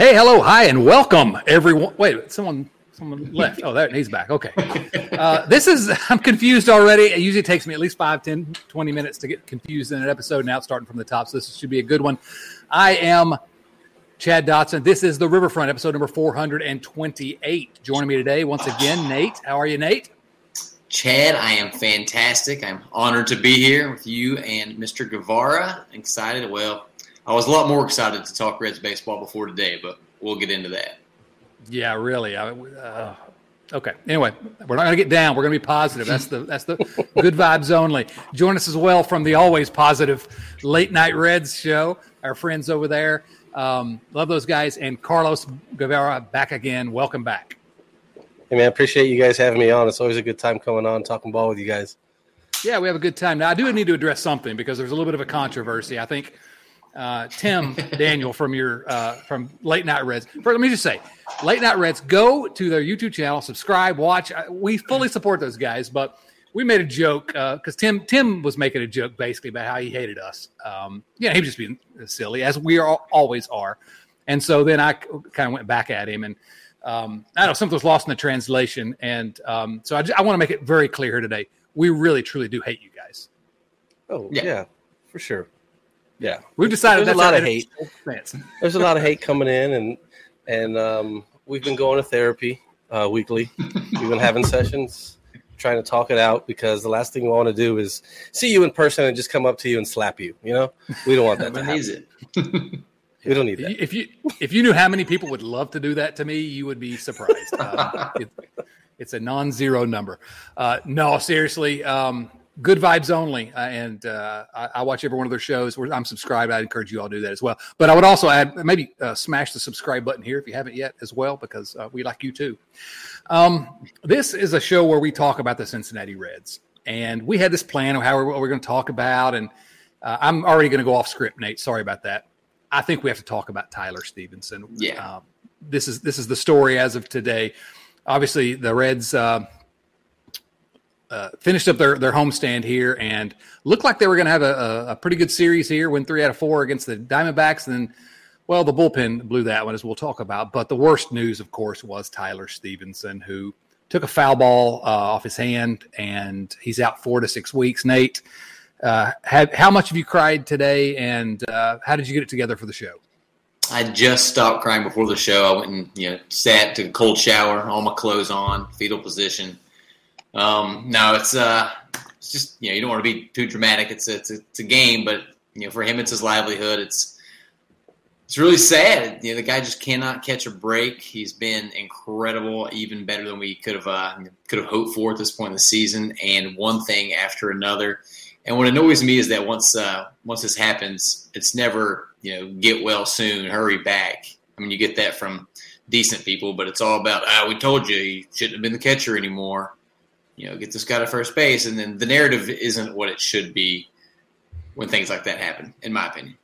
Hey, hello, hi, and welcome, everyone. Wait, someone, someone left. Oh, there, he's back. Okay. Uh, this is, I'm confused already. It usually takes me at least 5, 10, 20 minutes to get confused in an episode. Now it's starting from the top, so this should be a good one. I am Chad Dotson. This is the Riverfront, episode number 428. Joining me today, once again, Nate. How are you, Nate? Chad, I am fantastic. I'm honored to be here with you and Mr. Guevara. Excited. Well, I was a lot more excited to talk Reds baseball before today, but we'll get into that. Yeah, really. I, uh, okay. Anyway, we're not going to get down. We're going to be positive. That's the that's the good vibes only. Join us as well from the always positive late night Reds show. Our friends over there, um, love those guys. And Carlos Guevara back again. Welcome back. Hey man, I appreciate you guys having me on. It's always a good time coming on talking ball with you guys. Yeah, we have a good time. Now I do need to address something because there's a little bit of a controversy. I think uh, Tim Daniel from your uh, from Late Night Reds. First, let me just say, Late Night Reds, go to their YouTube channel, subscribe, watch. Uh, we fully support those guys, but we made a joke because Tim Tim was making a joke basically about how he hated us. Um, yeah, he was just being silly, as we are, always are. And so then I kind of went back at him, and um, I don't know something was lost in the translation, and um, so I, I want to make it very clear here today. We really, truly do hate you guys. Oh yeah, yeah for sure. Yeah, we've decided there's a lot of hate. There's a lot of hate coming in, and and um, we've been going to therapy uh, weekly. we've been having sessions, trying to talk it out because the last thing we want to do is see you in person and just come up to you and slap you. You know, we don't want that to happen. we don't need that. If you if you knew how many people would love to do that to me, you would be surprised. Uh, it, it's a non-zero number. Uh, no, seriously. Um, good vibes only. Uh, and uh, I, I, watch every one of their shows. I'm subscribed. I encourage you all to do that as well. But I would also add maybe uh, smash the subscribe button here if you haven't yet as well, because uh, we like you too. Um, this is a show where we talk about the Cincinnati Reds. And we had this plan of how we're, we're going to talk about. And uh, I'm already going to go off script, Nate. Sorry about that. I think we have to talk about Tyler Stephenson. Yeah. Um, this is this is the story as of today. Obviously, the Reds uh, finished up their, their homestand here and looked like they were going to have a, a, pretty good series here, win three out of four against the Diamondbacks. And then, well, the bullpen blew that one, as we'll talk about. But the worst news, of course, was Tyler Stephenson who took a foul ball uh, off his hand and he's out four to six weeks. Nate, uh, had, how much have you cried today and uh, how did you get it together for the show? I just stopped crying before the show. I went and you know sat, took a cold shower, all my clothes on, fetal position um, no, it's uh, it's just you know you don't want to be too dramatic. It's a, it's a, it's a game, but you know for him it's his livelihood. It's it's really sad. You know the guy just cannot catch a break. He's been incredible, even better than we could have uh, could have hoped for at this point in the season. And one thing after another. And what annoys me is that once uh, once this happens, it's never you know get well soon, hurry back. I mean, you get that from decent people, but it's all about ah, we told you he shouldn't have been the catcher anymore you know, get this guy to first base, and then the narrative isn't what it should be when things like that happen, in my opinion.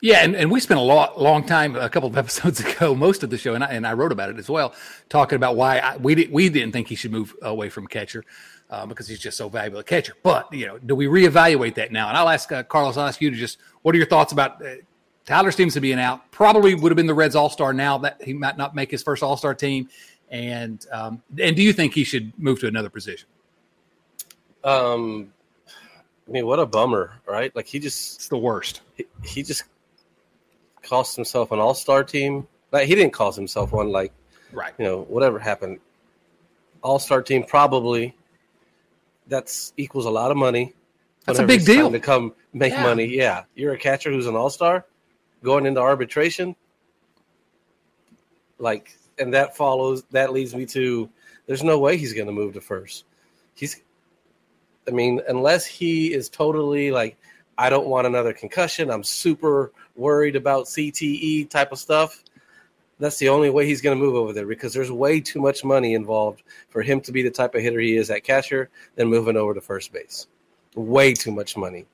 Yeah, and, and we spent a lot, long time, a couple of episodes ago, most of the show, and I, and I wrote about it as well, talking about why I, we did, we didn't think he should move away from catcher uh, because he's just so valuable a catcher. But you know, do we reevaluate that now? And I'll ask uh, Carlos, I'll ask you to just what are your thoughts about uh, Tyler Stephenson being out? Probably would have been the Reds All Star now that he might not make his first All Star team. And um, and do you think he should move to another position? Um, I mean, what a bummer, right? Like he just it's the worst. He, he just cost himself an all star team. Like he didn't cost himself one. Like right, you know, whatever happened, all star team probably. That's equals a lot of money. That's a big deal to come make yeah. money. Yeah, you're a catcher who's an all star, going into arbitration. Like and that follows that leads me to there's no way he's going to move to first. He's I mean, unless he is totally like, I don't want another concussion. I'm super worried about CTE type of stuff. That's the only way he's going to move over there because there's way too much money involved for him to be the type of hitter he is at catcher than moving over to first base. Way too much money.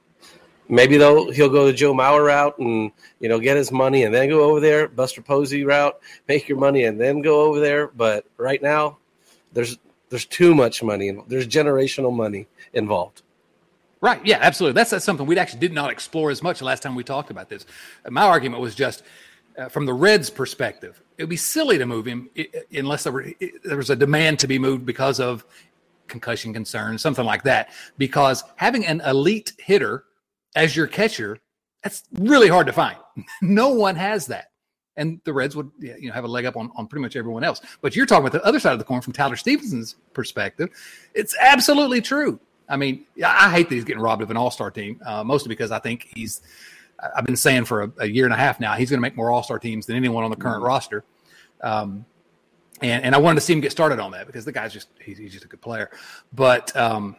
Maybe though he'll go the Joe Mauer route and you know get his money and then go over there. Buster Posey route, make your money and then go over there. But right now, there's there's too much money. There's generational money involved. Right. Yeah, absolutely. That's, that's something we actually did not explore as much last time we talked about this. My argument was just uh, from the Reds' perspective, it would be silly to move him unless there, were, there was a demand to be moved because of concussion concerns, something like that. Because having an elite hitter as your catcher, that's really hard to find. no one has that. And the Reds would you know have a leg up on, on pretty much everyone else. But you're talking about the other side of the coin from Tyler Stephenson's perspective. It's absolutely true. I mean, I hate that he's getting robbed of an All Star team, uh, mostly because I think he's. I've been saying for a, a year and a half now he's going to make more All Star teams than anyone on the current mm-hmm. roster. Um, and and I wanted to see him get started on that because the guy's just he's, he's just a good player. But um,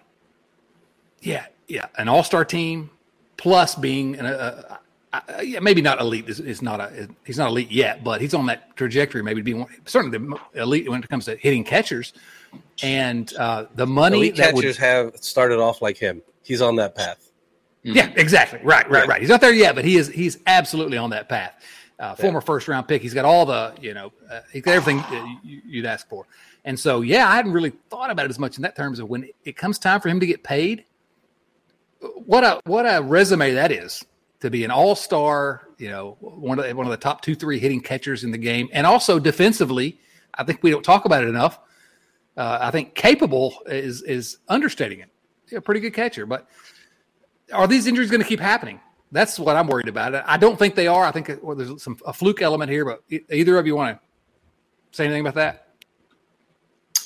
yeah, yeah, an All Star team plus being an, a, a, yeah, maybe not elite is, is not a he's not elite yet, but he's on that trajectory maybe to be one, certainly the elite when it comes to hitting catchers and uh, the money elite that catchers would, have started off like him. He's on that path. Mm-hmm. Yeah, exactly. Right, right, yeah. right. He's not there yet, but he is. He's absolutely on that path. Uh, former yeah. first round pick. He's got all the you know uh, he's got everything you'd ask for. And so yeah, I hadn't really thought about it as much in that terms of when it comes time for him to get paid what a what a resume that is to be an all star. You know, one of the, one of the top two three hitting catchers in the game, and also defensively. I think we don't talk about it enough. Uh, I think capable is is understating it. a pretty good catcher, but are these injuries going to keep happening? That's what I'm worried about. I don't think they are. I think well, there's some a fluke element here, but either of you want to say anything about that?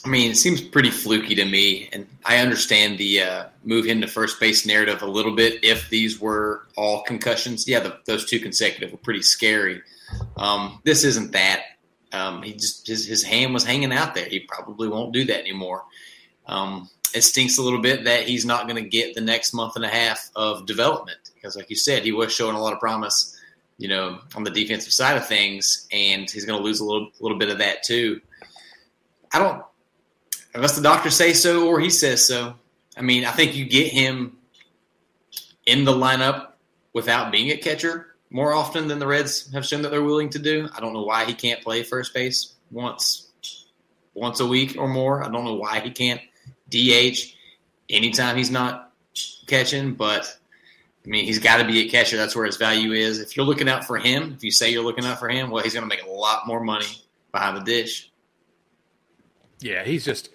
I mean, it seems pretty fluky to me, and I understand the uh, move him to first base narrative a little bit. If these were all concussions, yeah, the, those two consecutive were pretty scary. Um, this isn't that. Um, he just his, his, hand was hanging out there. He probably won't do that anymore. Um, it stinks a little bit that he's not going to get the next month and a half of development because, like you said, he was showing a lot of promise, you know, on the defensive side of things, and he's going to lose a little little bit of that too. I don't unless the doctor says so or he says so. I mean, I think you get him in the lineup without being a catcher more often than the Reds have shown that they're willing to do. I don't know why he can't play first base once once a week or more. I don't know why he can't DH anytime he's not catching, but I mean, he's got to be a catcher. That's where his value is. If you're looking out for him, if you say you're looking out for him, well, he's going to make a lot more money behind the dish. Yeah, he's just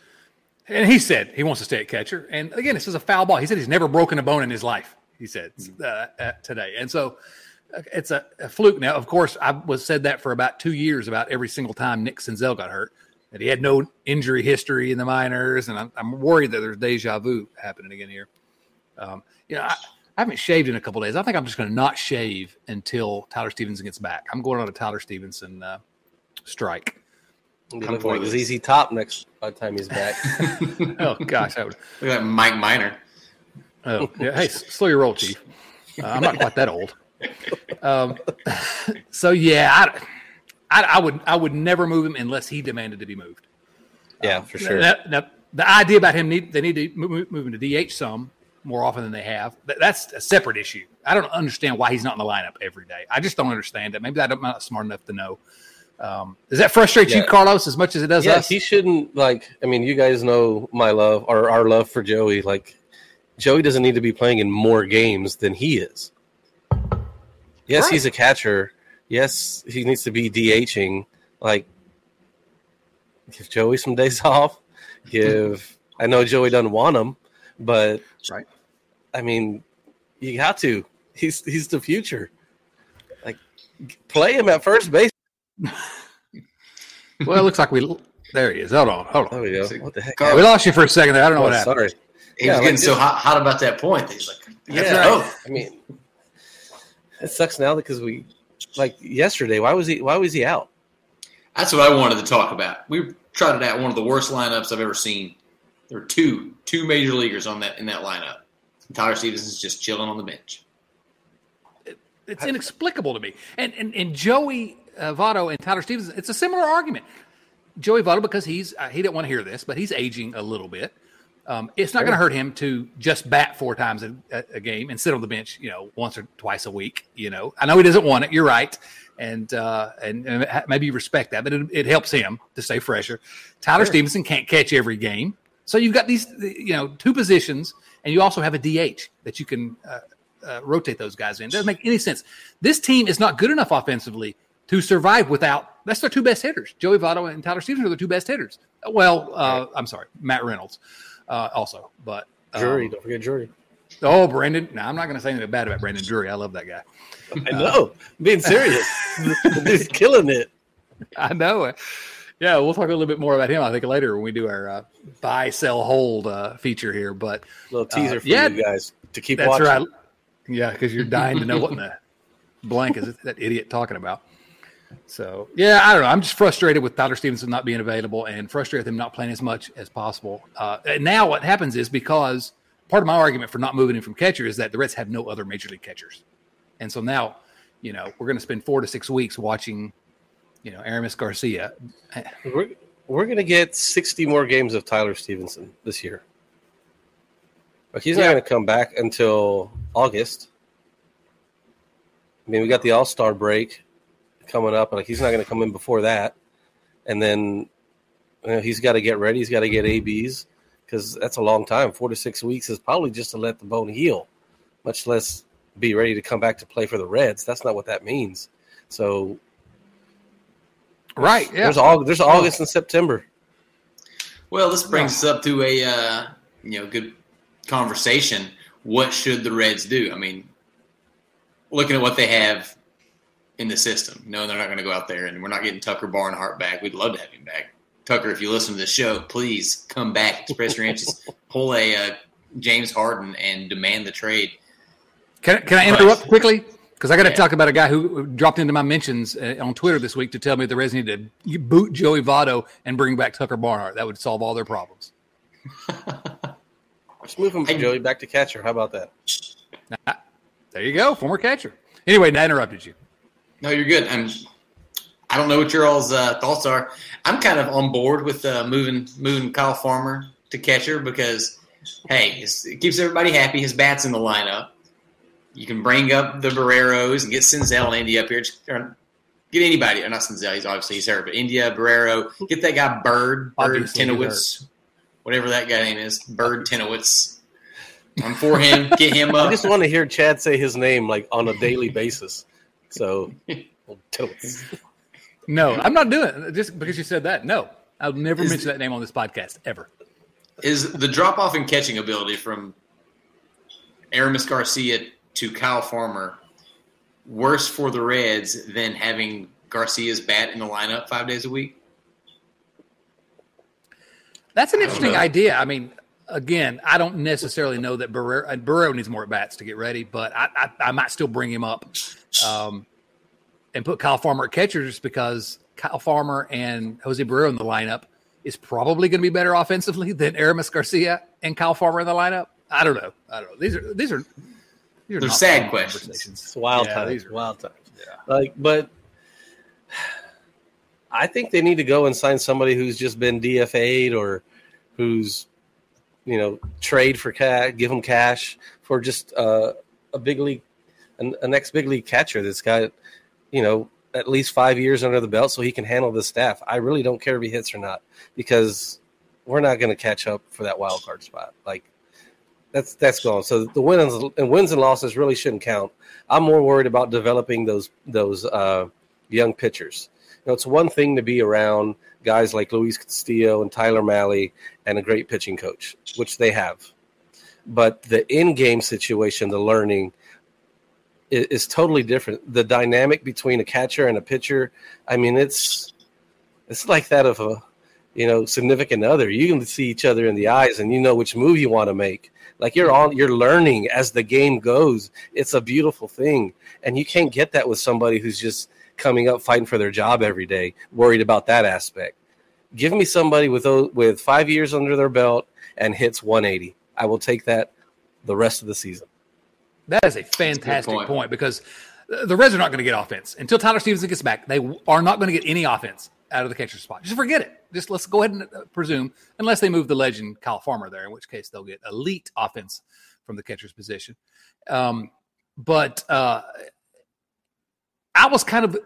and he said he wants to stay at catcher. And again, this is a foul ball. He said he's never broken a bone in his life. He said mm-hmm. uh, uh, today, and so uh, it's a, a, fluke. Now, of course, I was said that for about two years about every single time Nick Senzel got hurt. That he had no injury history in the minors, and I'm, I'm worried that there's deja vu happening again here. Um, you know, I, I, haven't shaved in a couple days. I think I'm just going to not shave until Tyler Stephenson gets back. I'm going on a Tyler Stephenson uh, strike. Be looking like ZZ Top next by the time he's back. oh gosh, I would look like Mike Minor. Oh yeah, hey, slow your roll, Chief. Uh, I'm not quite that old. Um, so yeah, I, I, I, would I would never move him unless he demanded to be moved. Yeah, um, for sure. Now, now, the idea about him need they need to move, move him to DH some more often than they have. That, that's a separate issue. I don't understand why he's not in the lineup every day. I just don't understand it. Maybe I'm not smart enough to know. Um, does that frustrate yeah. you, Carlos, as much as it does yes, us? he shouldn't like. I mean, you guys know my love or our love for Joey. Like, Joey doesn't need to be playing in more games than he is. Yes, right. he's a catcher. Yes, he needs to be DHing. Like, give Joey some days off. Give. I know Joey doesn't want him, but right. I mean, you got to. He's he's the future. Like, play him at first base well, it looks like we. There he is. Hold on. Hold on. Oh, yeah. What the heck? Yeah, we lost you for a second there. I don't know oh, what happened. Sorry. He yeah, was getting like, so hot, hot, about that point. He's like, yeah. Right. Oh. I mean, it sucks now because we, like yesterday, why was he? Why was he out? That's what I wanted to talk about. We tried it out one of the worst lineups I've ever seen There are two two major leaguers on that in that lineup. Tyler Stephenson's just chilling on the bench. It's inexplicable to me. And and, and Joey uh, Votto and Tyler Stephenson, it's a similar argument. Joey Votto because he's uh, he didn't want to hear this, but he's aging a little bit. Um, it's not going to hurt him to just bat four times a, a, game and sit on the bench, you know, once or twice a week. You know, I know he doesn't want it. You're right, and uh, and, and maybe you respect that, but it, it, helps him to stay fresher. Tyler sure. Stephenson can't catch every game, so you've got these, you know, two positions, and you also have a DH that you can uh, uh, rotate those guys in. It doesn't make any sense. This team is not good enough offensively to survive without. That's their two best hitters. Joey Votto and Tyler Stephenson are the two best hitters. Well, uh, I'm sorry, Matt Reynolds uh, also. But um, Drury, don't forget Drury. Oh, Brandon. No, I'm not going to say anything bad about Brandon Drury. I love that guy. I know. I'm being serious. He's killing it. I know. Yeah, we'll talk a little bit more about him. I think later when we do our uh, buy, sell, hold uh, feature here. But little teaser uh, for yeah, you guys to keep that's watching. Right. Yeah, because you're dying to know what in the blank is that idiot talking about. So yeah, I don't know. I'm just frustrated with Tyler Stephenson not being available and frustrated with him not playing as much as possible. Uh, and now what happens is because part of my argument for not moving him from catcher is that the Reds have no other major league catchers, and so now, you know, we're going to spend four to six weeks watching, you know, Aramis Garcia. We're we're going to get 60 more games of Tyler Stephenson this year. But he's not going to come back until August. I mean, we got the All Star break coming up. Like he's not going to come in before that, and then you know, he's got to get ready. He's got to get ABs because that's a long time. Four to six weeks is probably just to let the bone heal, much less be ready to come back to play for the Reds. That's not what that means. So, right, yeah. There's all there's August and September. Well, this brings us up to a uh, you know good conversation. What should the Reds do? I mean, looking at what they have in the system. No, they're not going to go out there, and we're not getting Tucker Barnhart back. We'd love to have him back. Tucker, if you listen to the show, please come back. Express your interest. Pull a uh, James Harden and demand the trade. Can, can I interrupt quickly? Because I got to yeah. talk about a guy who dropped into my mentions uh, on Twitter this week to tell me the Reds need to boot Joey Votto and bring back Tucker Barnhart. That would solve all their problems. Let's move him from Joey back to catcher. How about that? there you go, former catcher. Anyway, I interrupted you. No, you're good. I'm. I don't know what your all's uh, thoughts are. I'm kind of on board with uh, moving moving Kyle Farmer to catcher because, hey, it keeps everybody happy. His bat's in the lineup. You can bring up the Barreros and get Senzel and India up here. Get anybody, or not Senzel, he's obviously he's hurt, but India, Barrero, get that guy Bird, Bird Tenowitz, whatever that guy name is, Bird Tenowitz. I'm for him. Get him up. I just want to hear Chad say his name like on a daily basis. So, no, I'm not doing it just because you said that. No, I'll never is, mention that name on this podcast ever. Is the drop off in catching ability from Aramis Garcia to Kyle Farmer worse for the Reds than having Garcia's bat in the lineup five days a week? That's an interesting idea. I mean, again, I don't necessarily know that Barrero, Barrero needs more at bats to get ready, but I, I, I, might still bring him up um, and put Kyle Farmer at catcher just because Kyle Farmer and Jose Barrero in the lineup is probably going to be better offensively than Aramis Garcia and Kyle Farmer in the lineup. I don't know. I don't know. These are these are these are They're sad questions. It's wild yeah, times. These are, wild times. Yeah. Like, but I think they need to go and sign somebody who's just been DFA'd or who's you know, trade for cash, give him cash for just uh, a big league, an, a next big league catcher that's got, you know, at least five years under the belt so he can handle the staff. I really don't care if he hits or not because we're not going to catch up for that wild card spot. Like that's that's gone. So the wins and wins and losses really shouldn't count. I'm more worried about developing those those uh, young pitchers. Know, it's one thing to be around guys like Luis Castillo and Tyler Mahle and a great pitching coach, which they have. But the in-game situation, the learning, is, is totally different. The dynamic between a catcher and a pitcher, I mean, it's it's like that of a you know significant other. You can see each other in the eyes, and you know which move you want to make. Like you're on, you're learning as the game goes. It's a beautiful thing, and you can't get that with somebody who's just coming up fighting for their job every day, worried about that aspect. Give me somebody with with five years under their belt and hits 180. I will take that the rest of the season. That is a fantastic point. point. because the Reds are not going to get offense until Tyler Stephenson gets back. They are not going to get any offense out of the catcher spot. Just forget it. Just let's go ahead and uh, presume, unless they move the legend Kyle Farmer there, in which case they'll get elite offense from the catcher's position. Um, but uh, I was kind of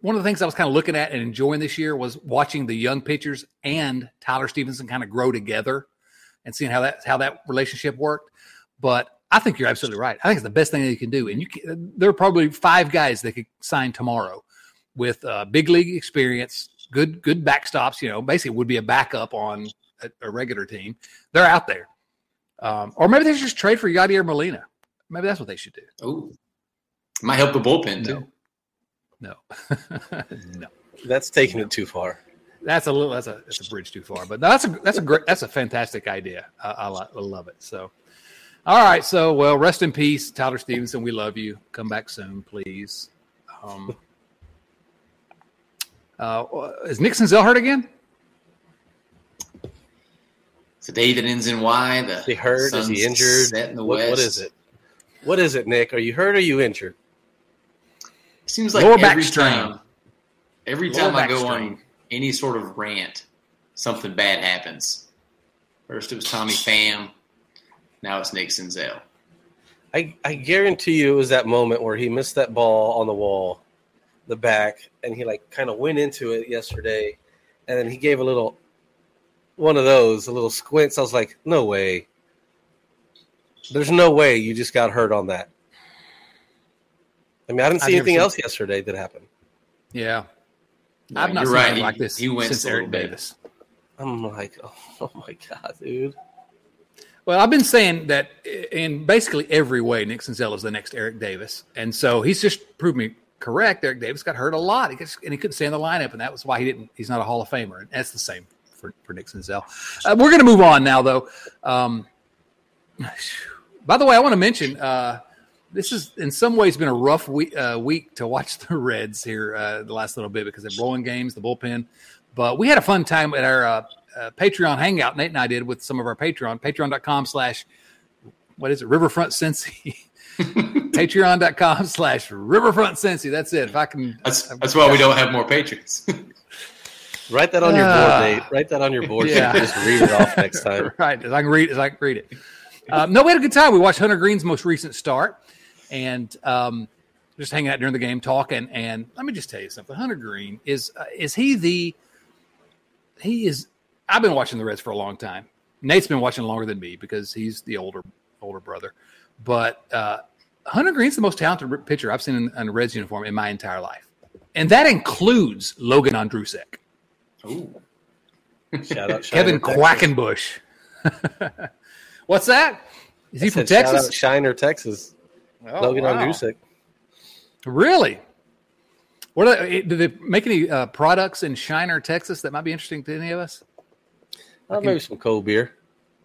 one of the things I was kind of looking at and enjoying this year was watching the young pitchers and Tyler Stephenson kind of grow together and seeing how that how that relationship worked. But I think you're absolutely right. I think it's the best thing that you can do. And you can, there are probably five guys that could sign tomorrow with uh, big league experience, good good backstops. You know, basically would be a backup on a, a regular team. They're out there, um, or maybe they should just trade for Yadier Molina. Maybe that's what they should do. Oh, might help the bullpen too. No, no, that's taking it too far. That's a little. That's a that's a bridge too far. But that's a that's a great that's a fantastic idea. I, I, I love it. So. All right. So, well, rest in peace, Tyler Stephenson. We love you. Come back soon, please. Um, uh, is Nick Senzel hurt again? It's a day that ends in Y. The is he hurt? Is he injured? Set what, what is it? What is it, Nick? Are you hurt or are you injured? It seems like Lower every time, every Lower time I go strain. on any sort of rant, something bad happens. First it was Tommy Pham. Now it's Nick Senzel. I, I guarantee you it was that moment where he missed that ball on the wall, the back, and he like kind of went into it yesterday, and then he gave a little one of those, a little squints. I was like, no way. There's no way you just got hurt on that. I mean, I didn't see anything else yesterday that happened. Yeah. No, I've not seen right. like this he, he went since Eric Davis. I'm like, oh, oh my God, dude. Well, I've been saying that in basically every way, Nick Senzel is the next Eric Davis, and so he's just proved me correct. Eric Davis got hurt a lot, he gets, and he couldn't stay in the lineup, and that was why he didn't. He's not a Hall of Famer, and that's the same for for Nick Senzel. Uh, we're going to move on now, though. Um, by the way, I want to mention uh, this has in some ways been a rough week, uh, week to watch the Reds here uh, the last little bit because they're blowing games, the bullpen. But we had a fun time at our uh, uh, Patreon hangout Nate and I did with some of our Patreon, patreon.com slash, what is it, Riverfront Cincy. Patreon.com slash Riverfront Cincy. That's it. If I can. That's, that's why we don't have more patrons. Write that on your board, uh, Nate. Write that on your board. Yeah. So you just read it off next time. right. As I can read, as I can read it. Um, no, we had a good time. We watched Hunter Greene's most recent start and um, just hanging out during the game, talking. And let me just tell you something. Hunter Greene is uh, is he the he is I've been watching the Reds for a long time. Nate's been watching longer than me because he's the older older brother. But uh, Hunter Greene's the most talented pitcher I've seen in, in, a Reds uniform in my entire life, and that includes Logan Ondrusek. Ooh. Shout out Kevin Quackenbush. What's that? Is he from Texas? Shiner, Texas. Oh, Logan wow. Ondrusek. Really? What are they, do they make any uh, products in Shiner, Texas that might be interesting to any of us? Uh, maybe some cold beer.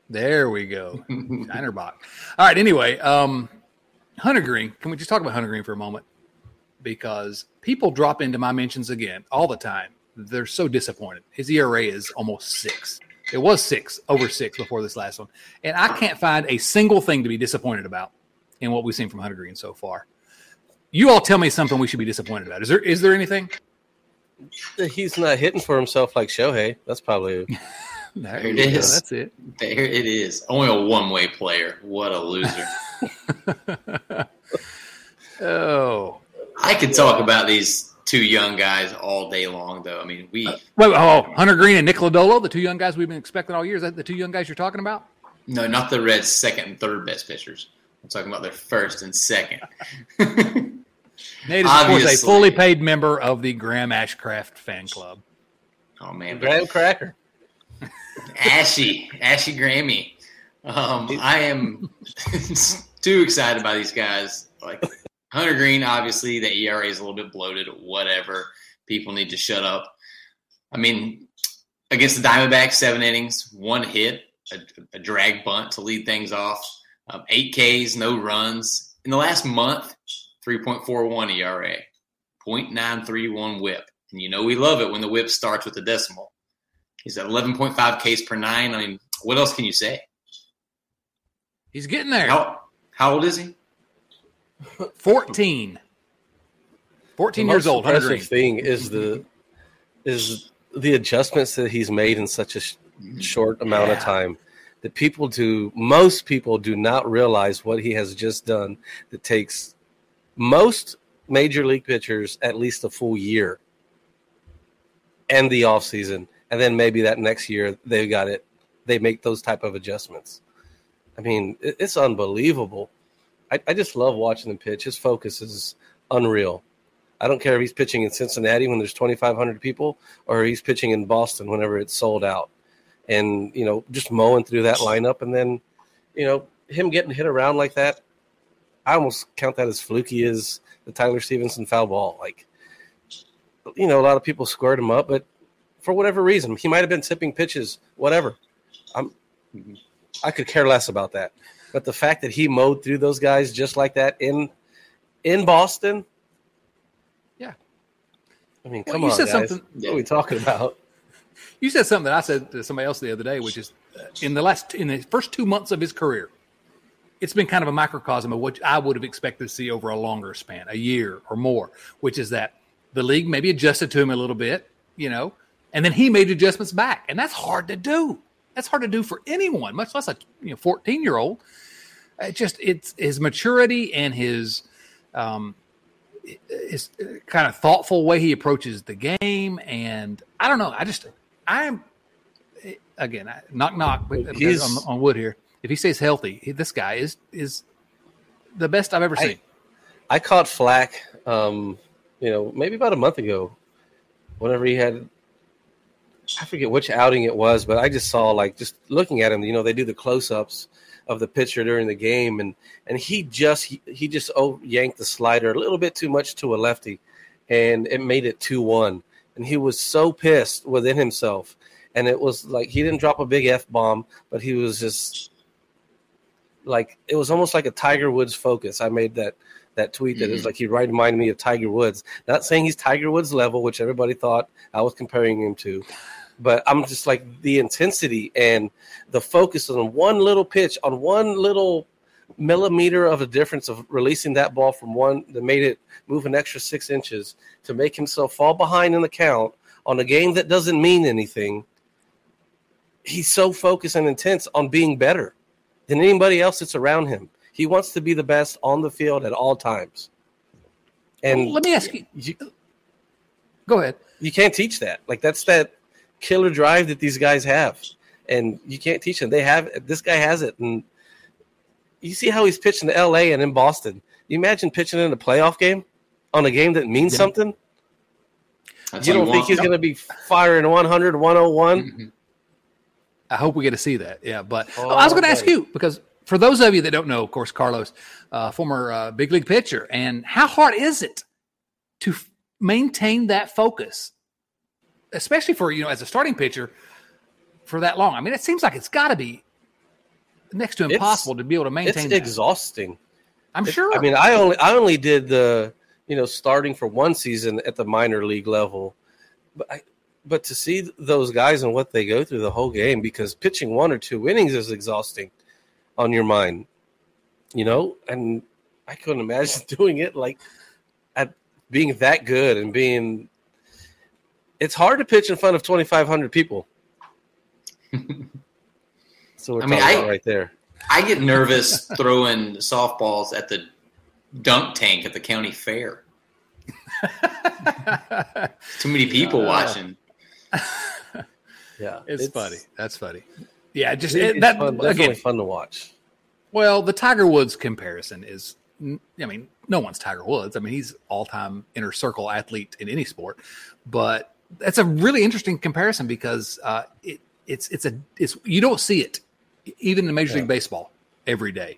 There we go. Shiner box. All right. Anyway, um, Hunter Greene. Can we just talk about Hunter Greene for a moment? Because people drop into my mentions again all the time. They're so disappointed. His ERA is almost six. It was six, over six before this last one. And I can't find a single thing to be disappointed about in what we've seen from Hunter Greene so far. You all tell me something we should be disappointed about. Is there is there anything? He's not hitting for himself like Shohei. That's probably There it is. That's it. There it is. Only a one way player. What a loser. oh. I could talk about these two young guys all day long, though. I mean, we. Uh, wait, oh, Hunter Greene and Nick Lodolo, the two young guys we've been expecting all year. Is that the two young guys you're talking about? No, not the Reds' second and third best pitchers. I'm talking about their first and second. Nate is, of course, a fully paid member of the Graham Ashcraft fan club. Oh, man. Graham Cracker. Ashy, Ashy Grammy. Um, I am too excited by these guys. Like Hunter Greene, obviously the ERA is a little bit bloated. Whatever, people need to shut up. I mean, against the Diamondbacks, seven innings, one hit, a, a drag bunt to lead things off, um, eight Ks, no runs. In the last month, 3.41 ERA, 0.931 WHIP, and you know we love it when the WHIP starts with a decimal. He's at 11.5 Ks per nine. I mean, what else can you say? He's getting there. How, how old is he? 14. 14 the years most old. Hunter impressive thing is the is the adjustments that he's made in such a sh- short amount of time. That people do, most people do not realize what he has just done. That takes most major league pitchers at least a full year and the off season, and then maybe that next year they got it. They make those type of adjustments. I mean, it's unbelievable. I, I just love watching him pitch. His focus is unreal. I don't care if he's pitching in Cincinnati when there's 2,500 people or he's pitching in Boston whenever it's sold out. And, you know, just mowing through that lineup. And then, you know, him getting hit around like that, I almost count that as fluky as the Tyler Stephenson foul ball. Like, you know, a lot of people squared him up, but for whatever reason, he might have been tipping pitches, whatever. I'm, I could care less about that. But the fact that he mowed through those guys just like that in in Boston, Yeah. I mean, Well, come you on, said guys. something- What are we talking about? You said something that I said to somebody else the other day, which is uh, in the last in the first two months of his career, it's been kind of a microcosm of what I would have expected to see over a longer span, a year or more, which is that the league maybe adjusted to him a little bit, you know, and then he made adjustments back, and that's hard to do. That's hard to do for anyone, much less a you know fourteen year old. It just it's his maturity and his um, his kind of thoughtful way he approaches the game, and I don't know. I just I'm again knock knock but He's- on, on wood here. If he stays healthy, he, this guy is is the best I've ever I- seen. I caught flack, um, you know, maybe about a month ago, whenever he had, I forget which outing it was, but I just saw like just looking at him. You know, they do the close ups of the pitcher during the game, and and he just he, he just oh, yanked the slider a little bit too much to a lefty, and it made it two one, and he was so pissed within himself, and it was like he didn't drop a big f bomb, but he was just like it was almost like a Tiger Woods focus. I made that that tweet that is Mhm. like he reminded me of Tiger Woods. Not saying he's Tiger Woods level, which everybody thought I was comparing him to, but I'm just like the intensity and the focus on one little pitch, on one little millimeter of a difference of releasing that ball from one that made it move an extra six inches to make himself fall behind in the count on a game that doesn't mean anything. He's so focused and intense on being better than anybody else that's around him. He wants to be the best on the field at all times. And Well, let me ask you. you, Go ahead. you can't teach that. Like that's that killer drive that these guys have, and you can't teach them. They have this guy has it, and you see how he's pitching to L.A. and in Boston. You imagine pitching in a playoff game on a game that means Yeah. something. That's You don't think want. he's going to be firing 100, 101? Mhm. I hope we get to see that. Yeah, but Oh, I was going to ask you because for those of you that don't know, of course, Carlos, uh, former uh, big league pitcher, and how hard is it to f- maintain that focus, especially for you know as a starting pitcher for that long? I mean, it seems like it's got to be next to It's- impossible to be able to It's maintain. that. exhausting. I'm It- sure. I mean, I only I only did the you know starting for one season at the minor league level, but I, but to see those guys and what they go through the whole game because pitching one or two innings is exhausting on your mind, you know. And I couldn't imagine doing it like at being that good and being. It's hard to pitch in front of twenty five hundred people. so we're I mean, I- about right there. I get nervous throwing softballs at the dunk tank at the county fair. Too many people Uh, watching. Yeah, it's, funny. That's funny. Yeah, just It's, it, that fun, definitely again. fun to watch. Well, the Tiger Woods comparison is, I mean, no one's Tiger Woods. I mean, he's all time inner circle athlete in any sport, but that's a really interesting comparison because uh, it, it's it's a it's you don't see it even in Major Yeah. League Baseball every day,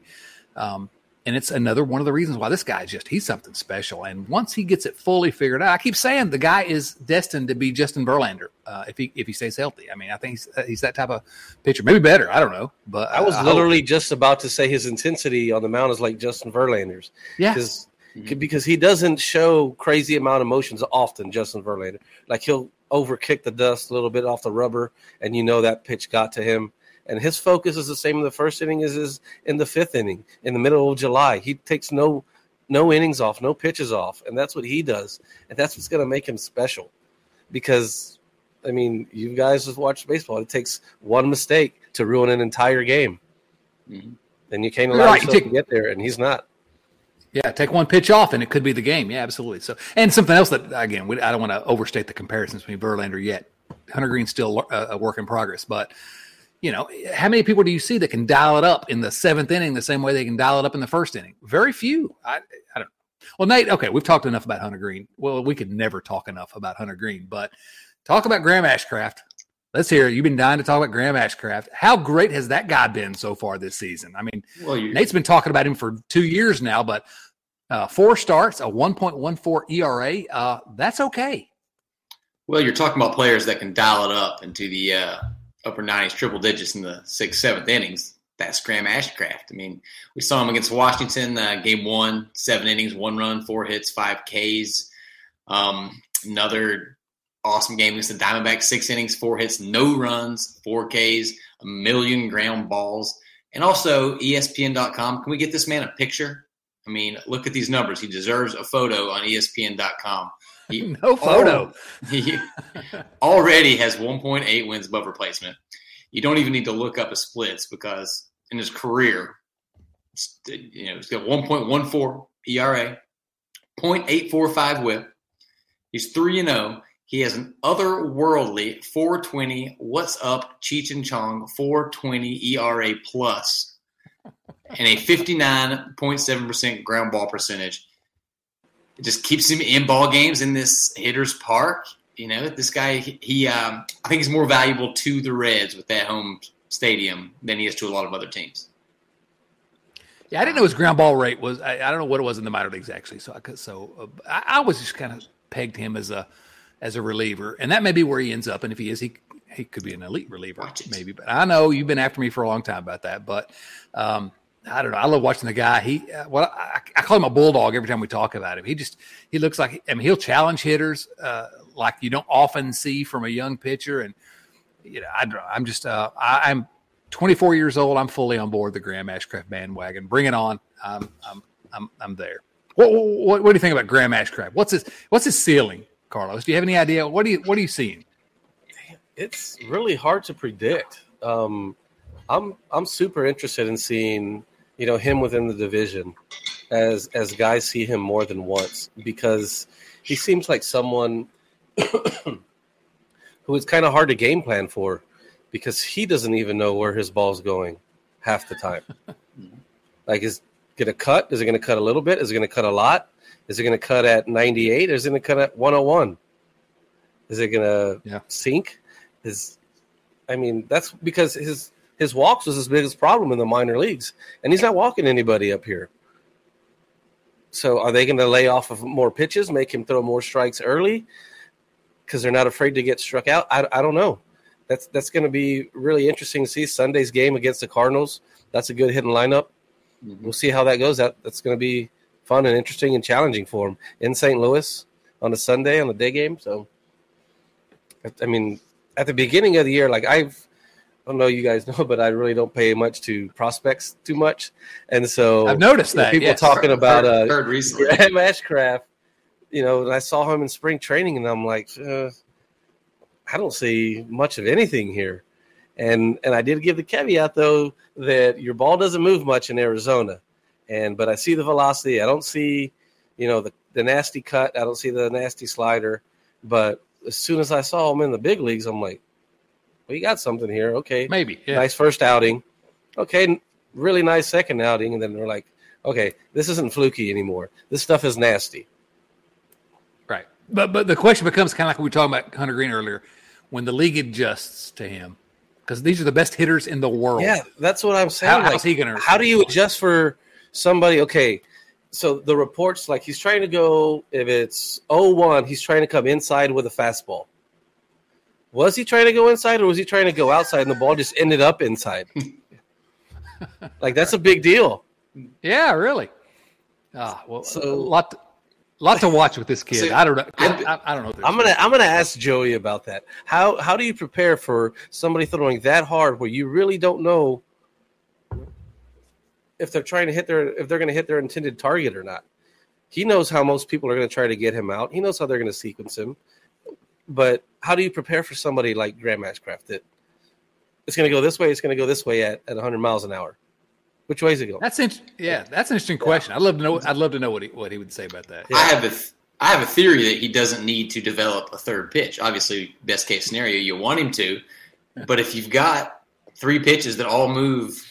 um, and it's another one of the reasons why this guy is just he's something special. And once he gets it fully figured out, I keep saying the guy is destined to be Justin Verlander uh, if he if he stays healthy. I mean, I think he's, he's that type of pitcher, maybe better. I don't know, but I was hope. literally just about to say his intensity on the mound is like Justin Verlander's yeah. because Mhm. because he doesn't show crazy amount of emotions often. Justin Verlander, like he'll overkick the dust a little bit off the rubber, and you know that pitch got to him, and his focus is the same in the first inning as is in the fifth inning in the middle of July. He takes no no innings off, no pitches off, and that's what he does, and that's what's going to make him special. Because, I mean, you guys have watched baseball. It takes one mistake to ruin an entire game, mm-hmm. and you can't allow right. yourself take, to get there, and he's not. Yeah, take one pitch off, and it could be the game. Yeah, absolutely. So, and something else that again, we, I don't want to overstate the comparisons between Verlander yet. Hunter Greene's still a work in progress, but you know, how many people do you see that can dial it up in the seventh inning the same way they can dial it up in the first inning? Very few. I, I don't. Know. Well, Nate, okay, we've talked enough about Hunter Greene. Well, we could never talk enough about Hunter Greene, but talk about Graham Ashcraft. Let's hear it. You've been dying to talk about Graham Ashcraft. How great has that guy been so far this season? I mean, well, Nate's been talking about him for two years now, but uh, four starts, a 1.14 ERA, uh, that's okay. Well, you're talking about players that can dial it up into the uh, upper 90s, triple digits in the sixth, seventh innings. That's Graham Ashcraft. I mean, we saw him against Washington, uh, game one, seven innings, one run, four hits, five Ks. Um, another awesome game against the Diamondbacks, six innings, four hits, no runs, four Ks, a million ground balls. And also ESPN.com. Can we get this man a picture? I mean, look at these numbers. He deserves a photo on ESPN.com. He no photo. he already has 1.8 wins above replacement. You don't even need to look up his splits because in his career, you know, he's got 1.14 ERA, 0.845 WHIP. He's three and zero. Oh. He has an otherworldly 420. What's up, Cheech and Chong 420 ERA plus, and a 59.7 percent ground ball percentage. It just keeps him in ball games in this hitter's park. You know, this guy, he, um, I think he's more valuable to the Reds with that home stadium than he is to a lot of other teams. Yeah, I didn't know his ground ball rate was. I, I don't know what it was in the minor leagues actually. So, I, so uh, I, I was just kind of pegged him as a as a reliever, and that may be where he ends up. And if he is, he he could be an elite reliever, maybe. But I know you've been after me for a long time about that. But um, I don't know. I love watching the guy. He, uh, well, I, I, call him a bulldog every time we talk about him. He just, he looks like, I mean, he'll challenge hitters uh, like you don't often see from a young pitcher. And, you know, I, I'm just, uh, I, am 24 years old. I'm fully on board the Graham Ashcraft bandwagon. Bring it on. I'm, I'm, I'm, I'm there. What, what, what do you think about Graham Ashcraft? What's his, what's his ceiling, Carlos? Do you have any idea? What do you, what are you seeing? It's really hard to predict. Um, I'm I'm super interested in seeing you know him within the division as as guys see him more than once because he seems like someone who is kind of hard to game plan for because he doesn't even know where his ball's going half the time. like is going to cut? Is it going to cut a little bit? Is it going to cut a lot? Is it going to cut at 98 or is it going to cut at 101? Is it going to yeah. sink? Is I mean, that's because his his walks was his biggest problem in the minor leagues, and he's not walking anybody up here. So are they going to lay off of more pitches, make him throw more strikes early because they're not afraid to get struck out? I, I don't know. That's that's going to be really interesting to see Sunday's game against the Cardinals. That's a good hitting lineup. Mm-hmm. We'll see how that goes. That that's going to be fun and interesting and challenging for him in St. Louis on a Sunday on a day game. So, I mean, at the beginning of the year, like I've don't know you guys know, but I really don't pay much to prospects too much, and so I've noticed that people yes. talking heard, about heard, uh, heard recently Ashcraft. You know, and I saw him in spring training, and I'm like, uh, I don't see much of anything here. And and I did give the caveat though that your ball doesn't move much in Arizona, and but I see the velocity. I don't see, you know, the the nasty cut. I don't see the nasty slider. But as soon as I saw him in the big leagues, I'm like, we got something here. Okay, maybe yeah. nice first outing. Okay, really nice second outing, and then they're like, okay, this isn't fluky anymore. This stuff is nasty. Right, but but the question becomes kind of like we were talking about Hunter Greene earlier, when the league adjusts to him, because these are the best hitters in the world. Yeah, that's what I'm saying. How, like, how's he gonna? How do you adjust for somebody? Okay, so the reports like he's trying to go if it's 0-1, he's trying to come inside with a fastball. Was he trying to go inside or was he trying to go outside and the ball just ended up inside? like that's a big deal. Yeah, really. Ah, well, so, a lot. To, lot to watch with this kid. See, I don't know. I, I, don't know. I'm gonna I'm gonna ask Joey about that. How how do you prepare for somebody throwing that hard where you really don't know if they're trying to hit their if they're going to hit their intended target or not? He knows how most people are going to try to get him out. He knows how they're going to sequence him. But how do you prepare for somebody like Graham Ashcraft that it's going to go this way, it's going to go this way at, at 100 miles an hour? Which way is it going? That's in, yeah, that's an interesting question. I'd love to know. I'd love to know what he what he would say about that. Yeah. I have a I have a theory that he doesn't need to develop a third pitch. Obviously, best case scenario, you want him to, but if you've got three pitches that all move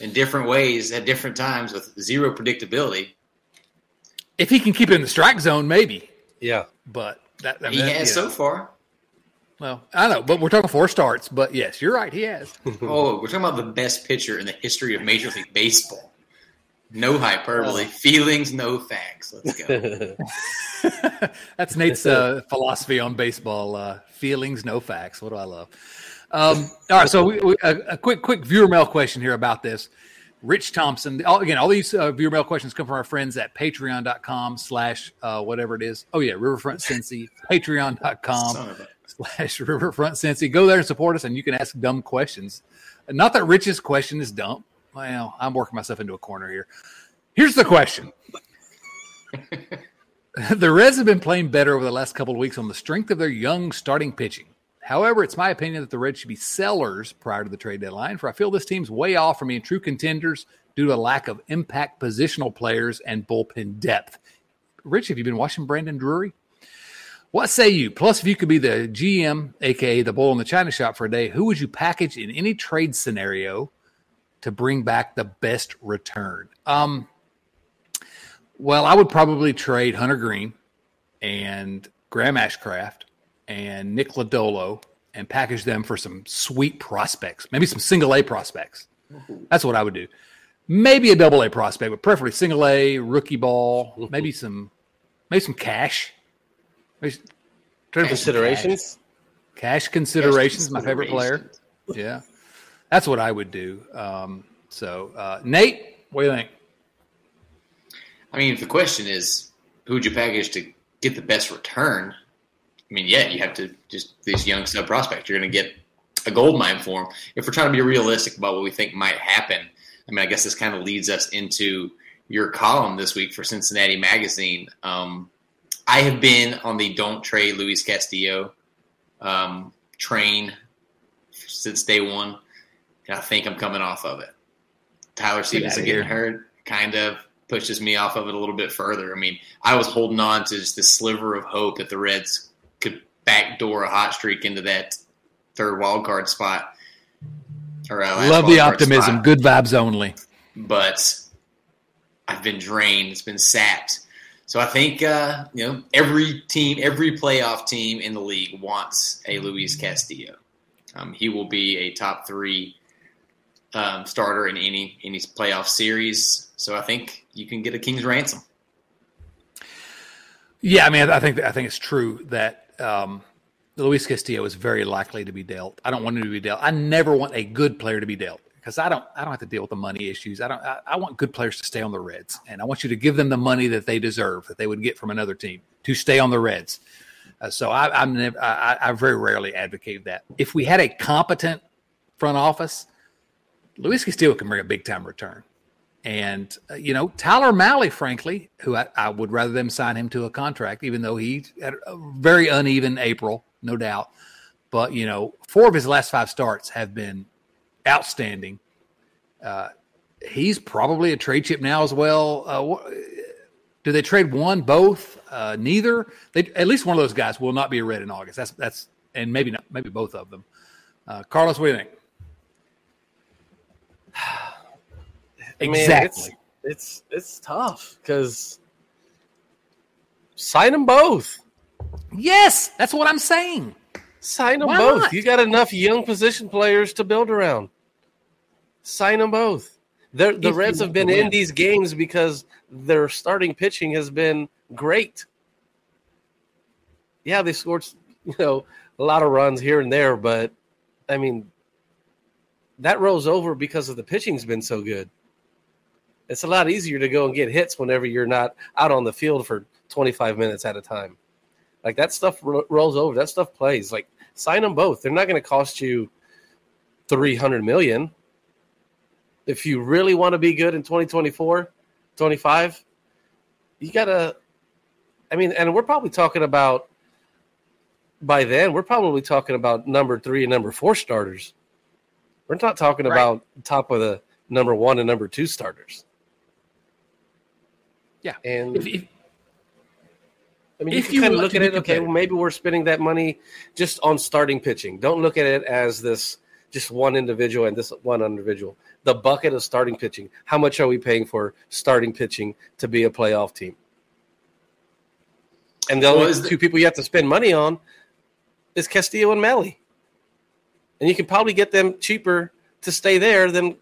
in different ways at different times with zero predictability, if he can keep it in the strike zone, maybe. Yeah, but that, I mean, he has so far. Well, I know, but we're talking four starts. But yes, you're right. He has. oh, we're talking about the best pitcher in the history of Major League Baseball. No hyperbole, oh. feelings, no facts. Let's go. That's Nate's uh, philosophy on baseball: uh, feelings, no facts. What do I love? Um, all right, so we, we, a, a, quick, quick viewer mail question here about this. Rich Thompson. All, again, all these uh, viewer mail questions come from our friends at patreon.com slash uh, whatever it is. Oh, yeah, Riverfront Cincy, patreon.com slash Riverfront Cincy. Go there and support us, and you can ask dumb questions. Not that Rich's question is dumb. Well, I'm working myself into a corner here. Here's the question. the Reds have been playing better over the last couple of weeks on the strength of their young starting pitching. However, it's my opinion that the Reds should be sellers prior to the trade deadline, for I feel this team's way off from being true contenders due to a lack of impact positional players and bullpen depth. Rich, have you been watching Brandon Drury? What say you? Plus, if you could be the GM, aka the bull in the china shop for a day, who would you package in any trade scenario to bring back the best return? Um, well, I would probably trade Hunter Greene and Graham Ashcraft and Nick Lodolo and package them for some sweet prospects, maybe some single A prospects. That's what I would do. Maybe a double A prospect, but preferably single A, rookie ball, maybe some maybe some cash considerations. Cash, cash considerations. Cash my favorite player. Yeah, that's what I would do. Um, so, uh, Nate, what do you think? I mean, if the question is who would you package to get the best return, I mean, yeah, you have to just these young sub prospects. You're going to get a gold mine for them. If we're trying to be realistic about what we think might happen, I mean, I guess this kind of leads us into your column this week for Cincinnati Magazine. Um, I have been on the don't trade Luis Castillo um, train since day one, and I think I'm coming off of it. Tyler Stephenson getting hurt kind of pushes me off of it a little bit further. I mean, I was holding on to just this sliver of hope that the Reds could backdoor a hot streak into that third wild card spot. Or, uh, Love the optimism. Spot. Good vibes only. But I've been drained. It's been sapped so I think uh, you know every team, every playoff team in the league wants a Luis Castillo. Um, he will be a top three um, starter in any any playoff series. So I think you can get a king's ransom. Yeah, I mean, I think I think it's true that um, Luis Castillo is very likely to be dealt. I don't want him to be dealt. I never want a good player to be dealt because I don't I don't have to deal with the money issues. I don't I, I, want good players to stay on the Reds, and I want you to give them the money that they deserve that they would get from another team to stay on the Reds. Uh, so I, I'm never, I, I very rarely advocate that. If we had a competent front office, Luis Castillo can bring a big time return. And uh, you know Tyler Mahle, frankly, who I, I, would rather them sign him to a contract, even though he had a very uneven April, no doubt. But you know, four of his last five starts have been outstanding. Uh, he's probably a trade chip now as well. Uh, do they trade one, both, uh, neither? They, at least one of those guys will not be a red in August. That's that's and maybe not, maybe both of them. Uh, Carlos, what do you think? Exactly. it's, it's it's tough because sign them both. Yes, that's what I'm saying. Sign them Why both. Not? You got enough young position players to build around. Sign them both. They're, the if Reds have been in these games because their starting pitching has been great. Yeah, they scored you know a lot of runs here and there, but I mean that rolls over because of the pitching's been so good. It's a lot easier to go and get hits whenever you're not out on the field for 25 minutes at a time. Like that stuff ro- rolls over. That stuff plays. Like sign them both. They're not going to cost you 300 million. If you really want to be good in 2024, 25, you got to I mean, and we're probably talking about by then we're probably talking about number 3 and number 4 starters. We're not talking right. about top of the number 1 and number 2 starters. Yeah. And if, if, I mean, if you, kind of look at it, okay, well, maybe we're spending that money just on starting pitching. Don't look at it as this just one individual and this one individual. The bucket of starting pitching. How much are we paying for starting pitching to be a playoff team? And the only two the- people you have to spend money on is Castillo and Mahle. And you can probably get them cheaper to stay there than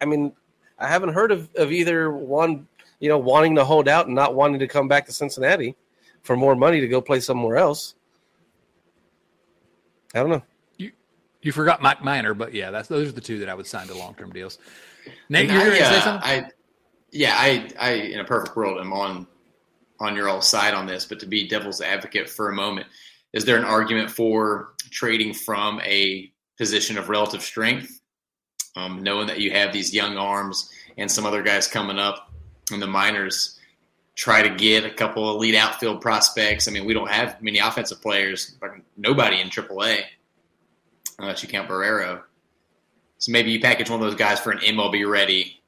I mean, I haven't heard of, of either one you know, wanting to hold out and not wanting to come back to Cincinnati for more money to go play somewhere else. I don't know. You you forgot Mike Minor, but yeah, that's those are the two that I would sign to long term deals. Nate, you're going to say something? I, yeah, I, I, in a perfect world, am on on your all side on this, but to be devil's advocate for a moment, is there an argument for trading from a position of relative strength, um, knowing that you have these young arms and some other guys coming up and the minors try to get a couple elite outfield prospects. I mean, we don't have many offensive players, nobody in AAA unless you count Barrero. So maybe you package one of those guys for an MLB ready,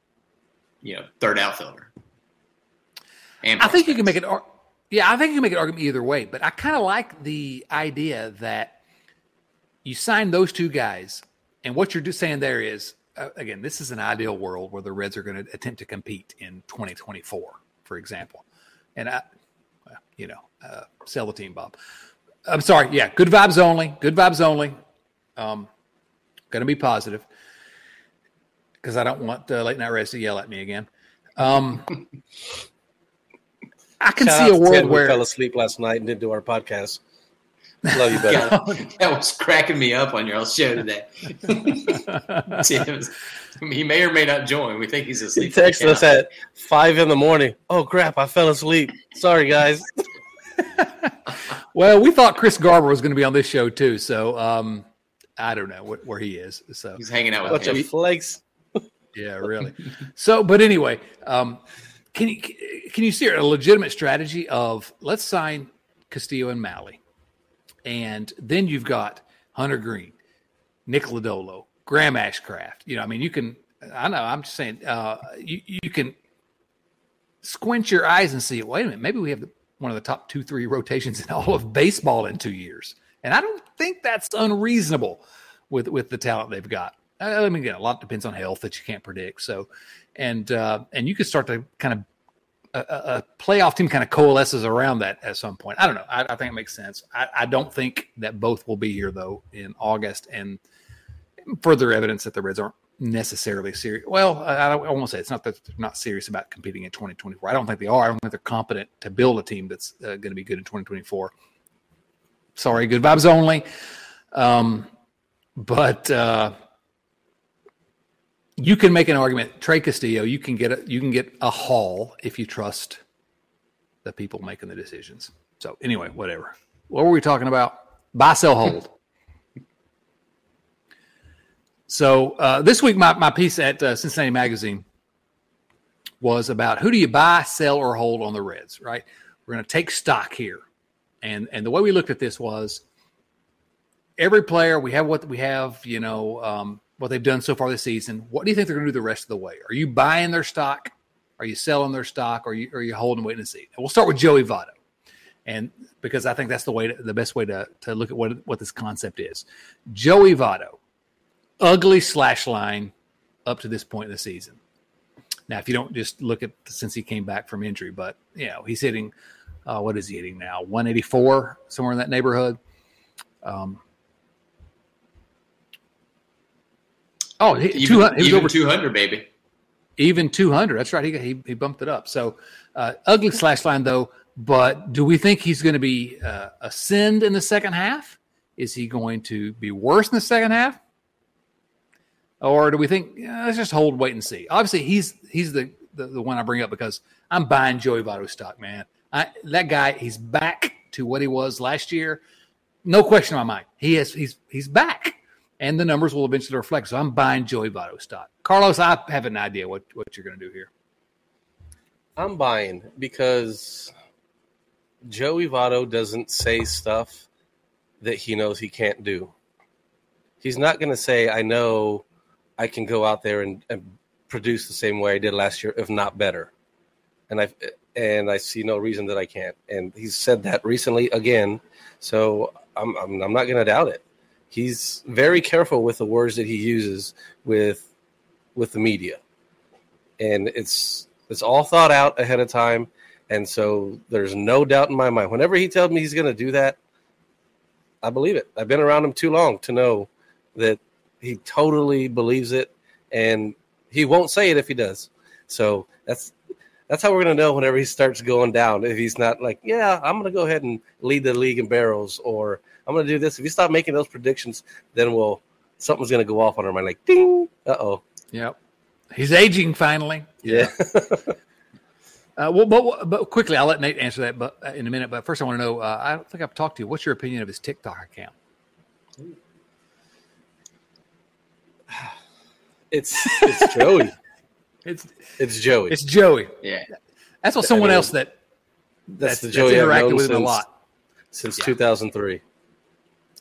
you know, third outfielder. And I think you can make it. Yeah, I think you can make an argument either way. But I kind of like the idea that you sign those two guys, and what you're just saying there is uh, again, this is an ideal world where the Reds are going to attempt to compete in 2024, for example. And I, well, you know, uh, sell the team, Bob. I'm sorry. Yeah, good vibes only. Good vibes only. Um, going to be positive because I don't want uh, late night Reds to yell at me again. Um, I can Shout see a world where fell asleep last night and didn't do our podcast. Love you, buddy. that was cracking me up on your show today. he may or may not join. We think he's asleep. He texted us at five in the morning. Oh crap! I fell asleep. Sorry, guys. well, we thought Chris Garber was going to be on this show too, so um, I don't know where he is. So he's hanging out with bunch of flakes. yeah, really. So, but anyway, um, can you can you see a legitimate strategy of let's sign Castillo and Mahle? And then you've got Hunter Greene, Nick Lodolo, Graham Ashcraft. You know, I mean, you can, I know, I'm just saying, uh, you, you can squint your eyes and see, wait a minute, maybe we have the, one of the top two, three rotations in all of baseball in two years. And I don't think that's unreasonable with, with the talent they've got. I mean, again, a lot depends on health that you can't predict. So, and, uh, and you can start to kind of a, a, playoff team kind of coalesces around that at some point. I don't know. I, I think it makes sense. I, I, don't think that both will be here though in August, and further evidence that the Reds aren't necessarily serious. Well, I, I won't say it's not that they're not serious about competing in 2024. I don't think they are. I don't think they're competent to build a team that's uh, going to be good in 2024. Sorry, good vibes only. Um, but uh, you can make an argument. Trey Castillo, you can get a you can get a haul if you trust the people making the decisions. So anyway, whatever. What were we talking about? Buy, sell, hold. so uh, this week, my, my piece at uh, Cincinnati Magazine was about who do you buy, sell, or hold on the Reds. Right? We're going to take stock here, and and the way we looked at this was every player we have what we have. You know, um, what they've done so far this season. What do you think they're going to do the rest of the way? Are you buying their stock? Are you selling their stock? Or are you, are you holding, waiting to see? And we'll start with Joey Votto. And because I think that's the way, to, the best way to, to look at what, what this concept is. Joey Votto, ugly slash line up to this point in the season. Now, if you don't just look at since he came back from injury, but you know he's hitting, uh, what is he hitting now? 184 somewhere in that neighborhood. Um, Oh, even, 200, even over 200, baby. Even 200. That's right. He, he, he bumped it up. So uh, ugly slash line, though. But do we think he's going to be uh, ascend in the second half? Is he going to be worse in the second half? or do we think yeah, let's just hold, wait, and see? Obviously, he's he's the, the, the one I bring up because I'm buying Joey Votto stock, man. I, that guy, he's back to what he was last year. No question in my mind. He is he's he's back, and the numbers will eventually reflect. So I'm buying Joey Votto stock. Carlos, I have an idea what what you're going to do here. I'm buying because Joey Votto doesn't say stuff that he knows he can't do. He's not going to say, "I know I can go out there and, and produce the same way I did last year, if not better." And I and I see no reason that I can't. And he's said that recently again, so I'm I'm, I'm not going to doubt it. He's very careful with the words that he uses with with the media, and it's it's all thought out ahead of time. And so there's no doubt in my mind. Whenever he tells me he's going to do that, I believe it. I've been around him too long to know that he totally believes it, and he won't say it if he does. So that's that's how we're going to know whenever he starts going down. If he's not like, yeah, I'm going to go ahead and lead the league in barrels, or I'm going to do this. If you stop making those predictions, then we'll something's going to go off on our mind. Like, ding. Uh oh. Yep. He's aging finally. Yeah. uh, well, but, but quickly, I'll let Nate answer that, but uh, in a minute. But first, I want to know. Uh, I don't think I've talked to you. What's your opinion of his TikTok account? It's it's Joey. It's it's Joey. It's Joey. Yeah, that's what someone I mean, else that that's, that's the Joey that's interacted with since, a lot since yeah. 2003.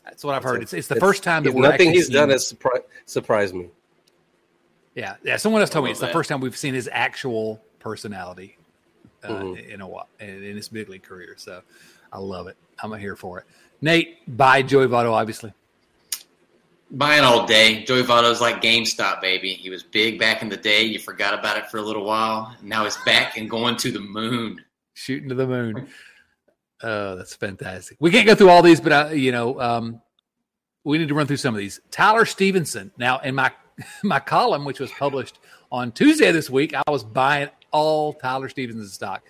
That's what I've heard. It's, it's the it's, first time that nothing he's done has surpri- surprised me. Yeah, yeah. Someone else told me it's that. the first time we've seen his actual personality uh, mm-hmm. in a while in, in his big league career. So I love it. I'm here for it. Nate, buy Joey Votto, obviously. Buying all day. Joey Votto's like GameStop, baby. He was big back in the day. You forgot about it for a little while. Now he's back and going to the moon. Shooting to the moon. Oh, that's fantastic. We can't go through all these, but I, you know, um, we need to run through some of these. Tyler Stephenson. Now, in my my column, which was published on Tuesday this week, I was buying all Tyler Stephenson stock.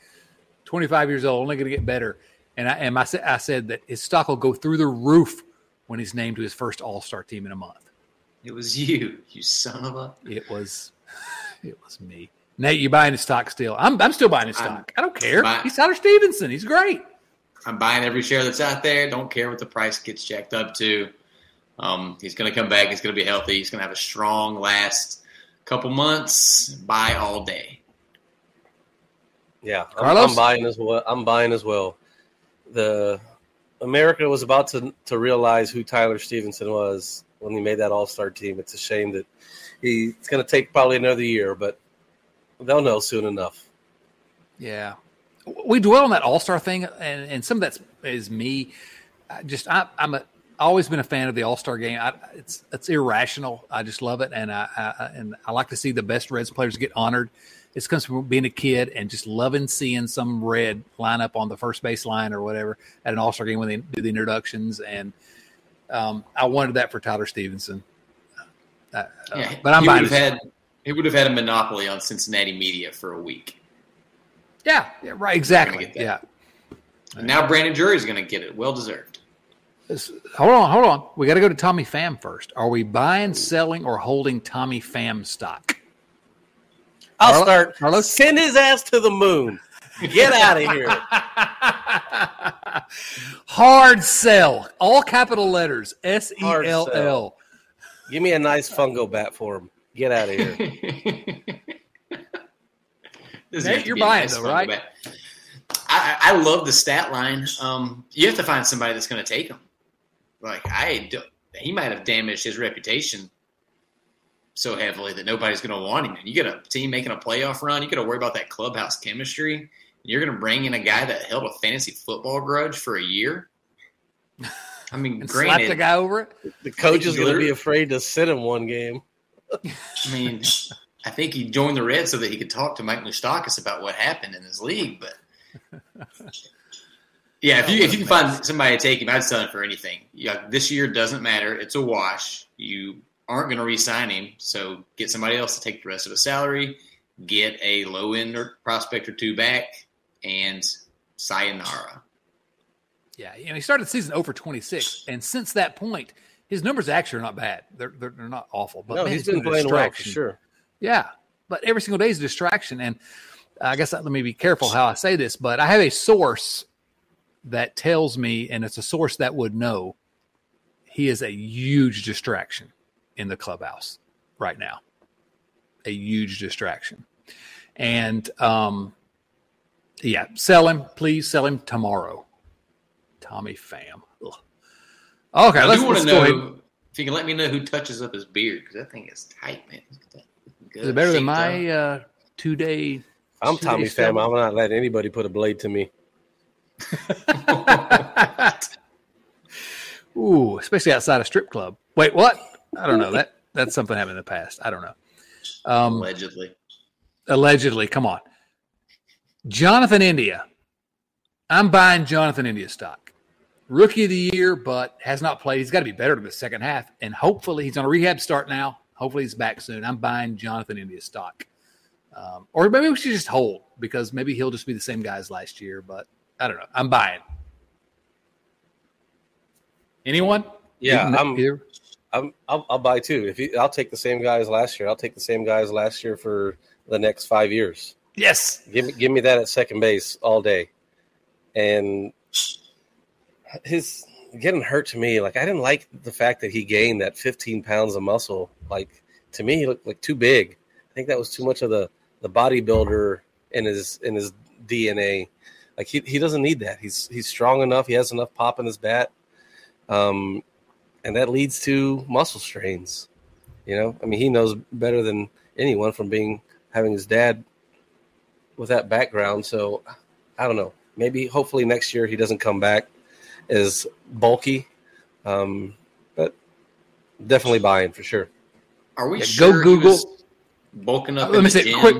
25 years old, only going to get better. And I, and I, I said that his stock will go through the roof when he's named to his first All Star team in a month. It was you, you son of a. It was, it was me. Nate, you buying his stock still? I'm, I'm still buying his stock. I'm, I do not care. Buy, he's Tyler Stephenson. He's great. I'm buying every share that's out there. Don't care what the price gets jacked up to. Um, he's going to come back. He's going to be healthy. He's going to have a strong last couple months. Buy all day. Yeah, I'm, I'm, buying as well. I'm buying as well. The America was about to to realize who Tyler Stephenson was when he made that All Star team. It's a shame that he, it's going to take probably another year, but they'll know soon enough. Yeah, we dwell on that All Star thing, and, and some of that is me. I just I, am a always been a fan of the All Star game. I, it's it's irrational. I just love it, and I, I, and I like to see the best Reds players get honored. It comes from being a kid and just loving seeing some Red line up on the first base line or whatever at an All Star game when they do the introductions. And um, I wanted that for Tyler Stephenson. Uh, yeah, but I'm have had he would have had a monopoly on Cincinnati media for a week. Yeah, yeah right, exactly. Yeah. And now Brandon Drury is going to get it. Well deserved hold on, hold on. We got to go to Tommy Pham first. Are we buying, selling, or holding Tommy Pham stock? I'll start. Carlos? Send his ass to the moon. Get out of here. Hard sell. All capital letters. S E L L. Give me a nice fungo bat for him. Get out of here. Nate, you're biased, though, right? I, I, love the stat line. Um, you have to find somebody that's going to take him. Like I, he might have damaged his reputation so heavily that nobody's going to want him. And you get a team making a playoff run, you got to worry about that clubhouse chemistry. You're going to bring in a guy that held a fantasy football grudge for a year. I mean, and granted, slap the guy over it. The coach is going to be afraid to sit in one game. I mean, I think he joined the Reds so that he could talk to Mike Moustakas about what happened in his league, but Yeah, if you if you can find somebody to take him, I'd sell him for anything. Yeah, this year doesn't matter; it's a wash. You aren't going to re-sign him, so get somebody else to take the rest of the salary. Get a low end prospect or two back, and sayonara. Yeah, you know, he started the season over 26, and since that point, his numbers actually are not bad. They're they're, they're not awful. But no, man, he's it's been a playing well for sure. Yeah, but every single day is a distraction. And I guess let me be careful how I say this, but I have a source that tells me, and it's a source that would know he is a huge distraction in the clubhouse right now. A huge distraction. And um, yeah, sell him, please sell him tomorrow. Tommy Pham. Ugh. Okay, I let's, do want to know if you can let me know who touches up his beard because that thing is tight, man. Look at that. Good Is it better than my uh, two day? I'm Tommy Pham. I'm not letting anybody put a blade to me. Ooh, especially outside a strip club. Wait, what? I don't know. That that's something happened in the past. I don't know. Um, allegedly. allegedly, come on. Jonathan India. I'm buying Jonathan India stock. Rookie of the year, but has not played. He's got to be better in the second half. And hopefully he's on a rehab start now. Hopefully he's back soon. I'm buying Jonathan India stock. Um, or maybe we should just hold because maybe he'll just be the same guy as last year. But I don't know. I'm buying. Anyone? Yeah, I'm. here. I'm I'll, I'll buy too. If you, I'll take the same guys last year, I'll take the same guys last year for the next five years. Yes. Give me give me that at second base all day. And his getting hurt to me, like I didn't like the fact that he gained that 15 pounds of muscle. Like to me, he looked like too big. I think that was too much of the the bodybuilder in his in his DNA. Like he, he doesn't need that. He's he's strong enough. He has enough pop in his bat. Um, and that leads to muscle strains. You know, I mean, he knows better than anyone from being having his dad with that background. So I don't know. Maybe hopefully next year he doesn't come back as bulky, um, but definitely buying for sure. Are we Yeah, sure go Google- bulking up Let me say gym? quick.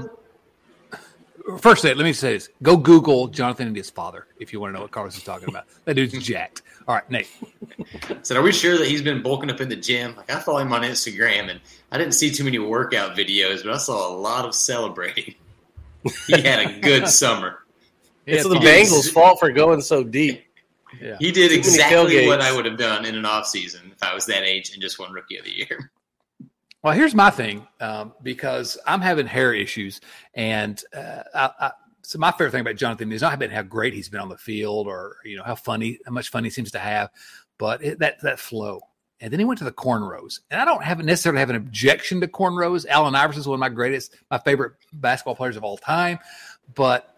First, let me say this: Go Google Jonathan India's father if you want to know what Carlos is talking about. That dude's jacked. All right, Nate. Said, are we sure that he's been bulking up in the gym? Like I follow him on Instagram, and I didn't see too many workout videos, but I saw a lot of celebrating. he had a good summer. It's the he. Bengals' fault for going so deep. Yeah. He did Too exactly what. I would have done in an off season if I was that age and just won Rookie of the Year. Well, here's my thing um, because I'm having hair issues, and uh, I, I, so my favorite thing about Jonathan is not been how great he's been on the field, or you know how funny, how much fun he seems to have, but it, that that flow. And then he went to the cornrows, and I don't have necessarily have an objection to cornrows. Allen Iverson is one of my greatest, my favorite basketball players of all time, but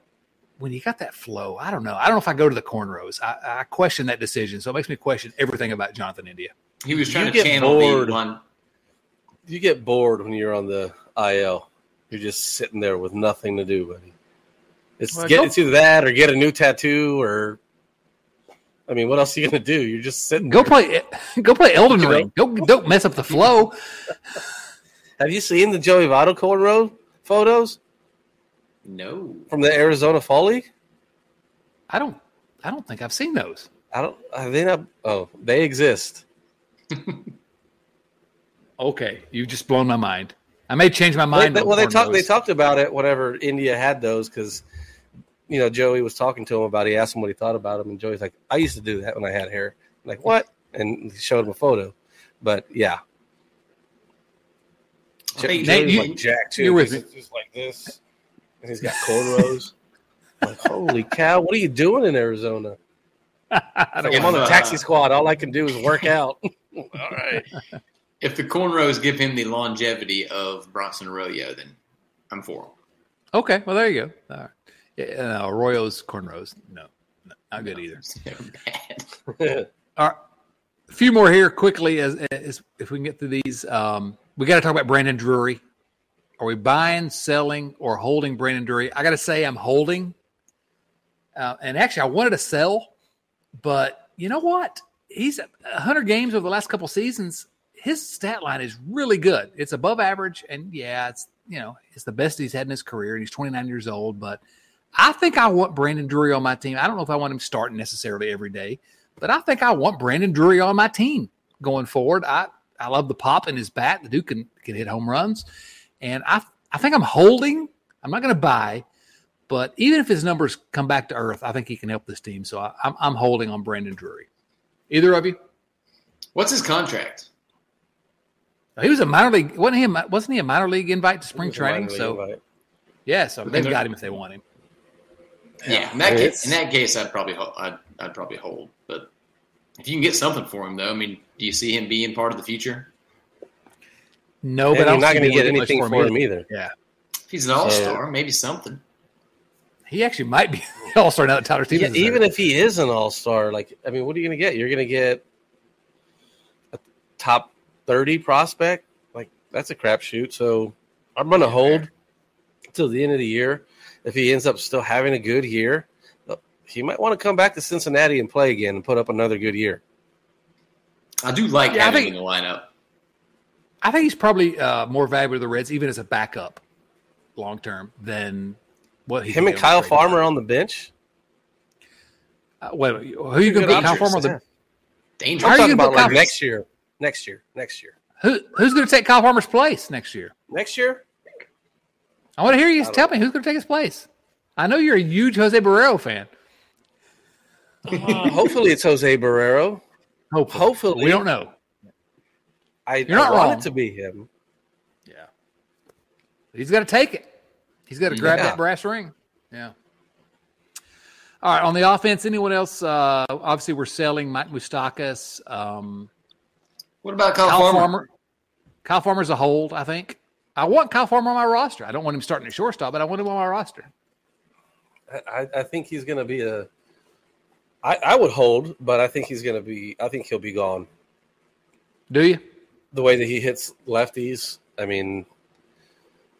when you got that flow, I don't know. I don't know if I go to the cornrows. I, I question that decision, so it makes me question everything about Jonathan India. He was trying You to get channel bored. the one. You get bored when you're on the IL. You're just sitting there with nothing to do, buddy. It's Well, get go- it's either that or get a new tattoo or I mean, what else are you gonna do? You're just sitting. Go there. play, go play Elden You know? Ring. Don't don't mess up the flow. Have you seen the Joey Votto cornrow photos No. from the Arizona Fall League? I don't I don't think I've seen those. I don't. Are they not? Oh, they exist. Okay, you've just blown my mind. I may change my mind. they- well, they talked. They talked about it whenever India had those because you know Joey was talking to him about. It. He asked him what he thought about them, and Joey's like, "I used to do that when I had hair." I'm like what? And he showed him a photo. But yeah, Hey, Joey's Nate, you- like Jack too. you're with He's just like this, and he's got cornrows. like holy cow! What are you doing in Arizona? I don't Like, I'm on the Uh, taxi squad. All I can do is work out. all right. If the cornrows give him the longevity of Bronson Arroyo, then I'm for him. Okay, well there you go. All right. Yeah, no, Arroyo's cornrows. No, no, not good either. They're bad. All right, a few more here quickly as, as if we can get through these. Um, we got to talk about Brandon Drury. Are we buying, selling, or holding Brandon Drury? I got to say, I'm holding. Uh, and actually, I wanted to sell, but you know what? He's 100 games over the last couple seasons. His stat line is really good. It's above average, and yeah, it's you know it's the best he's had in his career. And he's 29 years old, but I think I want Brandon Drury on my team. I don't know if I want him starting necessarily every day, but I think I want Brandon Drury on my team going forward. I I love the pop in his bat. The dude can can hit home runs, and I I think I'm holding. I'm not going to buy, but even if his numbers come back to earth, I think he can help this team. So I, I'm I'm holding on Brandon Drury. Either of you? What's his contract? Uh, he was a minor league. wasn't he? A, wasn't he a minor league invite to spring training? So invite. yeah, so they've got him if they want him. Yeah, in that case, in that case, I'd probably I'd, I'd probably hold. But if you can get something for him, though, I mean, do you see him being part of the future? No, but I'm not going to get anything for, for him either. either. Yeah, if he's an all star, so, maybe something. He actually might be all star now that Tyler Stevens. Yeah, even there. if he is an all star, like I mean, what are you going to get? You're going to get a top thirty prospect. Like that's a crapshoot. So I'm going to hold till the end of the year. If he ends up still having a good year, uh, he might want to come back to Cincinnati and play again and put up another good year. I do like yeah, having think, in the lineup. I think he's probably uh, more valuable to the Reds, even as a backup, long term, than what he. him and Kyle Farmer on the bench. Uh, wait, who are you going to put Kyle Farmer on the? Dangerous. I'm talking about like next year. Next year. Next year. Who who's going to take Kyle Farmer's place next year? Next year. I want to hear you tell me who's going to take his place. I know you're a huge Jose Barrero fan. Uh, hopefully, it's Jose Barrero. Hopefully. hopefully. we don't know. I, you're not I want wrong. it to be him. Yeah, he's got to take it. He's got to grab yeah. that brass ring. Yeah. All right. On the offense, anyone else? Uh, obviously, we're selling Mike Moustakas. Um, what about Kyle, Kyle Farmer? Farmer? Kyle Farmer's a hold, I think. I want Kyle Farmer on my roster. I don't want him starting at shortstop, but I want him on my roster. I, I think he's going to be a. I, I would hold, but I think he's going to be. I think he'll be gone. Do you? The way that he hits lefties, I mean,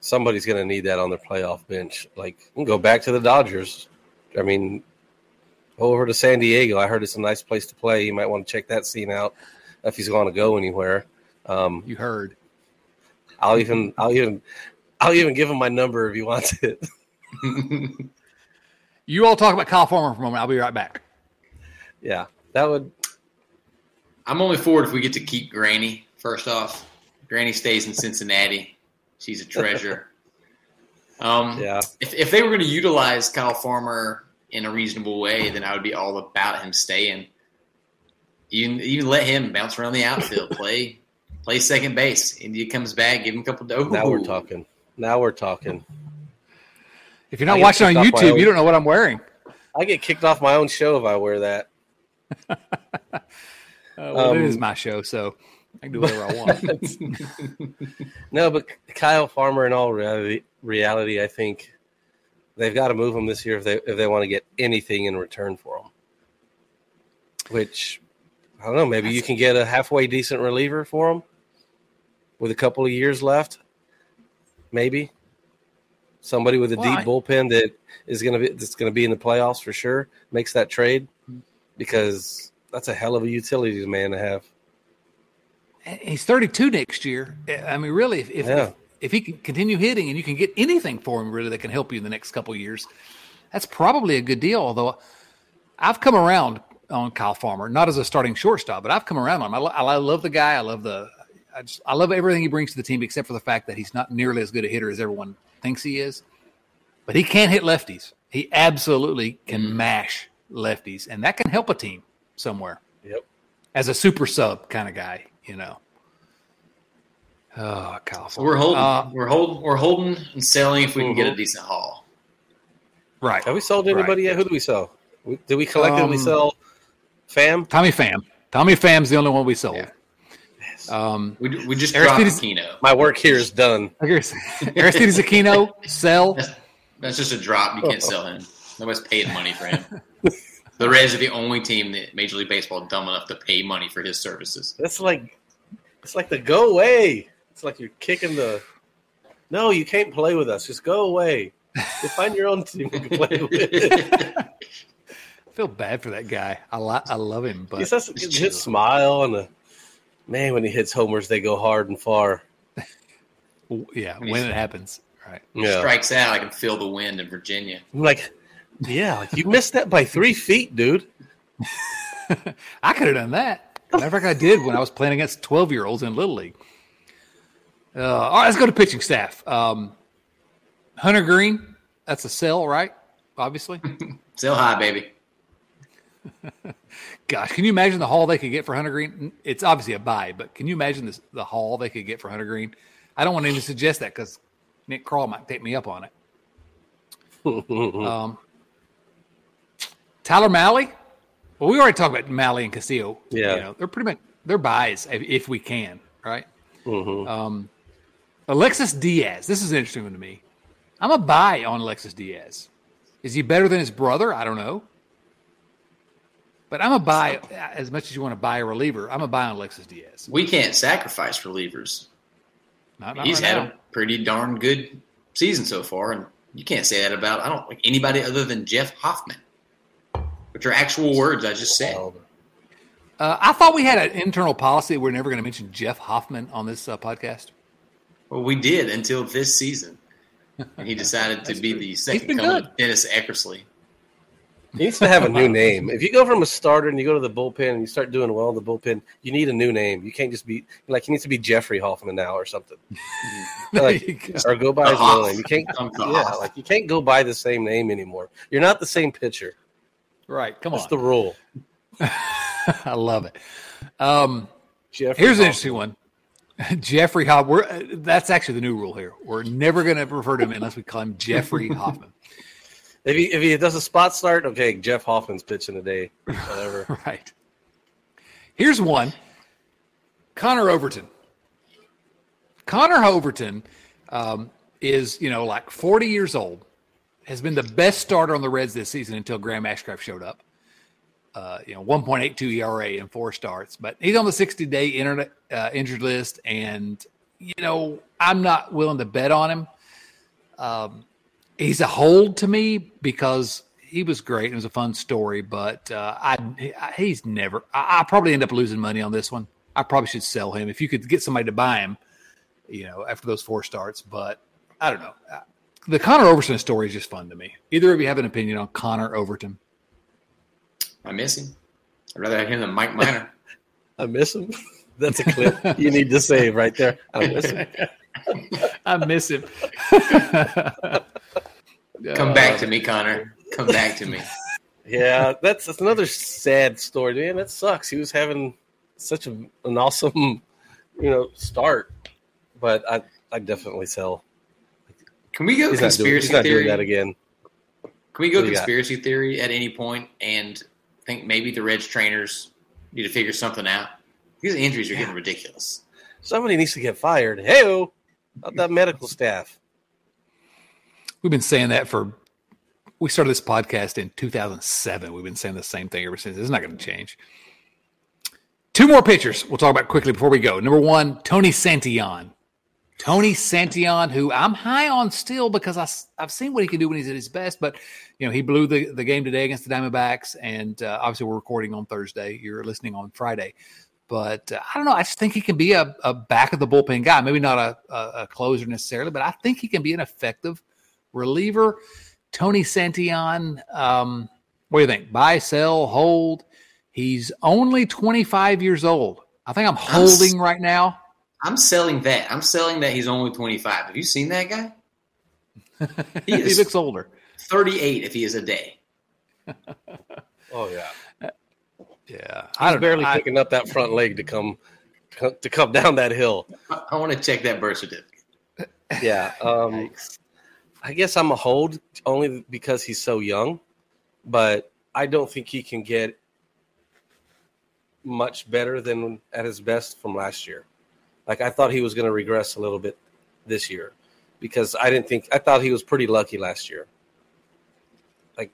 somebody's going to need that on their playoff bench. Like, go back to the Dodgers. I mean, over to San Diego. I heard it's a nice place to play. You might want to check that scene out if he's going to go anywhere. Um, you heard. I'll even, I'll even, I'll even give him my number if he wants it. you all talk about Kyle Farmer for a moment. I'll be right back. Yeah, that would. I'm only for it if we get to keep Granny. First off, Granny stays in Cincinnati. She's a treasure. um, yeah. If, if they were going to utilize Kyle Farmer in a reasonable way, then I would be all about him staying. Even even let him bounce around the outfield, play play second base. India comes back, give him a couple. Of, now we're talking. Now we're talking. If you're not watching on YouTube, own, you don't know what I'm wearing. I get kicked off my own show if I wear that. uh, well, um, it is my show, so I can do whatever I want. no, but Kyle Farmer, in all reality, reality, I think they've got to move him this year if they if they want to get anything in return for him. Which I don't know. Maybe That's, you can get a halfway decent reliever for him with a couple of years left. Maybe somebody with a well, deep I, bullpen that is going to be that's going to be in the playoffs for sure makes that trade mm-hmm. because that's a hell of a utility man to have he's 32 next year. I mean, really, if if, yeah. if, if he can continue hitting and you can get anything for him, really, that can help you in the next couple years, that's probably a good deal. Although I've come around on Kyle Farmer, not as a starting shortstop, but I've come around on him. I, I love the guy. I love the, I just, I love everything he brings to the team, except for the fact that he's not nearly as good a hitter as everyone thinks he is. But he can hit lefties. He absolutely can mm. mash lefties, and that can help a team somewhere. Yep. As a super sub kind of guy, you know. Oh, California. So we're holding, uh, we're holding, we're holding and selling if we can mm-hmm. get a mm-hmm. decent haul. Right. Have we sold anybody right. yet? Who do we sell? Did we collectively um, sell Pham? Tommy Pham. Tommy Pham's the only one we sold. Yeah. Um, we, we just Aristides, dropped Aquino. My work here is done. Aristides Aquino, sell. That's, that's, just a drop. You can't sell him. Nobody's paid money for him. the Reds are the only team that Major League Baseball dumb enough to pay money for his services. That's like, it's like the go away. It's like you're kicking the. No, you can't play with us. Just go away. You find your own team to play with. I feel bad for that guy. I lo- I love him, but he has his smile and the man when he hits homers, they go hard and far. yeah, when, when it happens, right? Yeah. Strikes out. I can feel the wind in Virginia. I'm like, yeah, like you missed that by three feet, dude. I could have done that. Matter of fact, I did when I was playing against twelve year olds in Little League. Uh, all right, let's go to pitching staff. Um, Hunter Greene, that's a sell, right? Obviously, sell high, baby. Gosh, can you imagine the haul they could get for Hunter Greene? It's obviously a buy, but can you imagine this, the haul they could get for Hunter Greene? I don't want to even suggest that because Nick Krall might take me up on it. um, Tyler Mahle. Well, we already talked about Mahle and Castillo. Yeah, you know, they're pretty much they're buys if, if we can, right? Mm-hmm. Um, Alexis Diaz. This is an interesting one to me. I'm a buy on Alexis Diaz. Is he better than his brother? I don't know. But I'm a buy as much as you want to buy a reliever. I'm a buy on Alexis Diaz. We can't sacrifice relievers. Not, not He's right had now. a pretty darn good season so far, and you can't say that about I don't like anybody other than Jeff Hoffman, which are actual words I just said. Uh, I thought we had an internal policy. We're never going to mention Jeff Hoffman on this uh, podcast. Well, we did until this season, and he decided to be the second been coming good. of Dennis Eckersley. He needs to have a new name. If you go from a starter and you go to the bullpen and you start doing well in the bullpen, you need a new name. You can't just be like he needs to be Jeffrey Hoffman now or something. There Like, you go. or go by his Hoff. middle name. You can't. Yeah, like you can't go by the same name anymore. You're not the same pitcher. Right. Come That's on. That's the rule. I love it. Um, Jeffrey here's an Hoffman. interesting one. Jeffrey Hoffman. We're, uh, that's actually the new rule here. We're never going to refer to him unless we call him Jeffrey Hoffman. If he if he does a spot start, okay, Jeff Hoffman's pitching today. Whatever. Right. Here's one. Connor Overton. Connor Overton um, is, you know, like 40 years old, has been the best starter on the Reds this season until Graham Ashcraft showed up. Uh, you know, 1.82 ERA in four starts, but he's on the 60 day internet uh, injured list. And, you know, I'm not willing to bet on him. Um, he's a hold to me because he was great. It was a fun story, but uh, I, he's never. I, I probably end up losing money on this one. I probably should sell him if you could get somebody to buy him. You know, after those four starts, but I don't know. The Connor Overton story is just fun to me. Either of you have an opinion on Connor Overton? I miss him. I'd rather have him than Mike Minor. I miss him. That's a clip you need to save right there. I miss him. I miss him. Come back to me, Connor. Come back to me. Yeah, that's, that's another sad story, man. That sucks. He was having such a, an awesome, you know, start, but I I definitely sell. Can we go He's not doing, conspiracy he's not theory? doing that again. Can we go What got? conspiracy theory at any point and think maybe the Reds trainers need to figure something out? These injuries are getting ridiculous. Somebody needs to get fired. Hey, about that medical staff. We've been saying that for. We started this podcast in 2007. We've been saying the same thing ever since. It's not going to change. Two more pitchers we'll talk about quickly before we go. Number one, Tony Santillan. Tony Santillan, who I'm high on still because I, have seen what he can do when he's at his best. But, you know, he blew the, the game today against the Diamondbacks. And uh, obviously, we're recording on Thursday. You're listening on Friday. But uh, I don't know. I just think he can be a, a back of the bullpen guy. Maybe not a, a, a closer necessarily, but I think he can be an effective reliever. Tony Santillan, um, what do you think? Buy, sell, hold? He's only 25 years old. I think I'm holding right now. I'm selling that. I'm selling that he's only 25. Have you seen that guy? He he looks older. 38 if he is a day. Oh yeah, Yeah, I he's don't barely know. I- picking up that front leg to come to come down that hill. I, I want to check that birth certificate. Yeah, um, I guess I'm a hold only because he's so young, but I don't think he can get much better than at his best from last year. Like I thought he was going to regress a little bit this year because I didn't think I thought he was pretty lucky last year. Like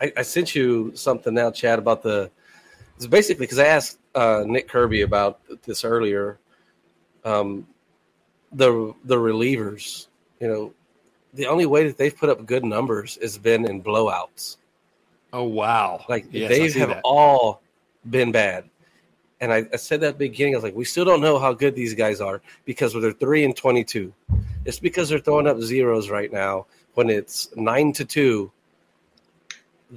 I, I sent you something now, Chad, about the. It's basically because I asked uh, Nick Kirby about this earlier. Um, the the relievers, you know, the only way that they've put up good numbers has been in blowouts. oh wow! Like Yes, they have that. all been bad. And I, I said that at the beginning. I was like, we still don't know how good these guys are because they're three and twenty-two. It's because they're throwing up zeros right now when it's nine to two.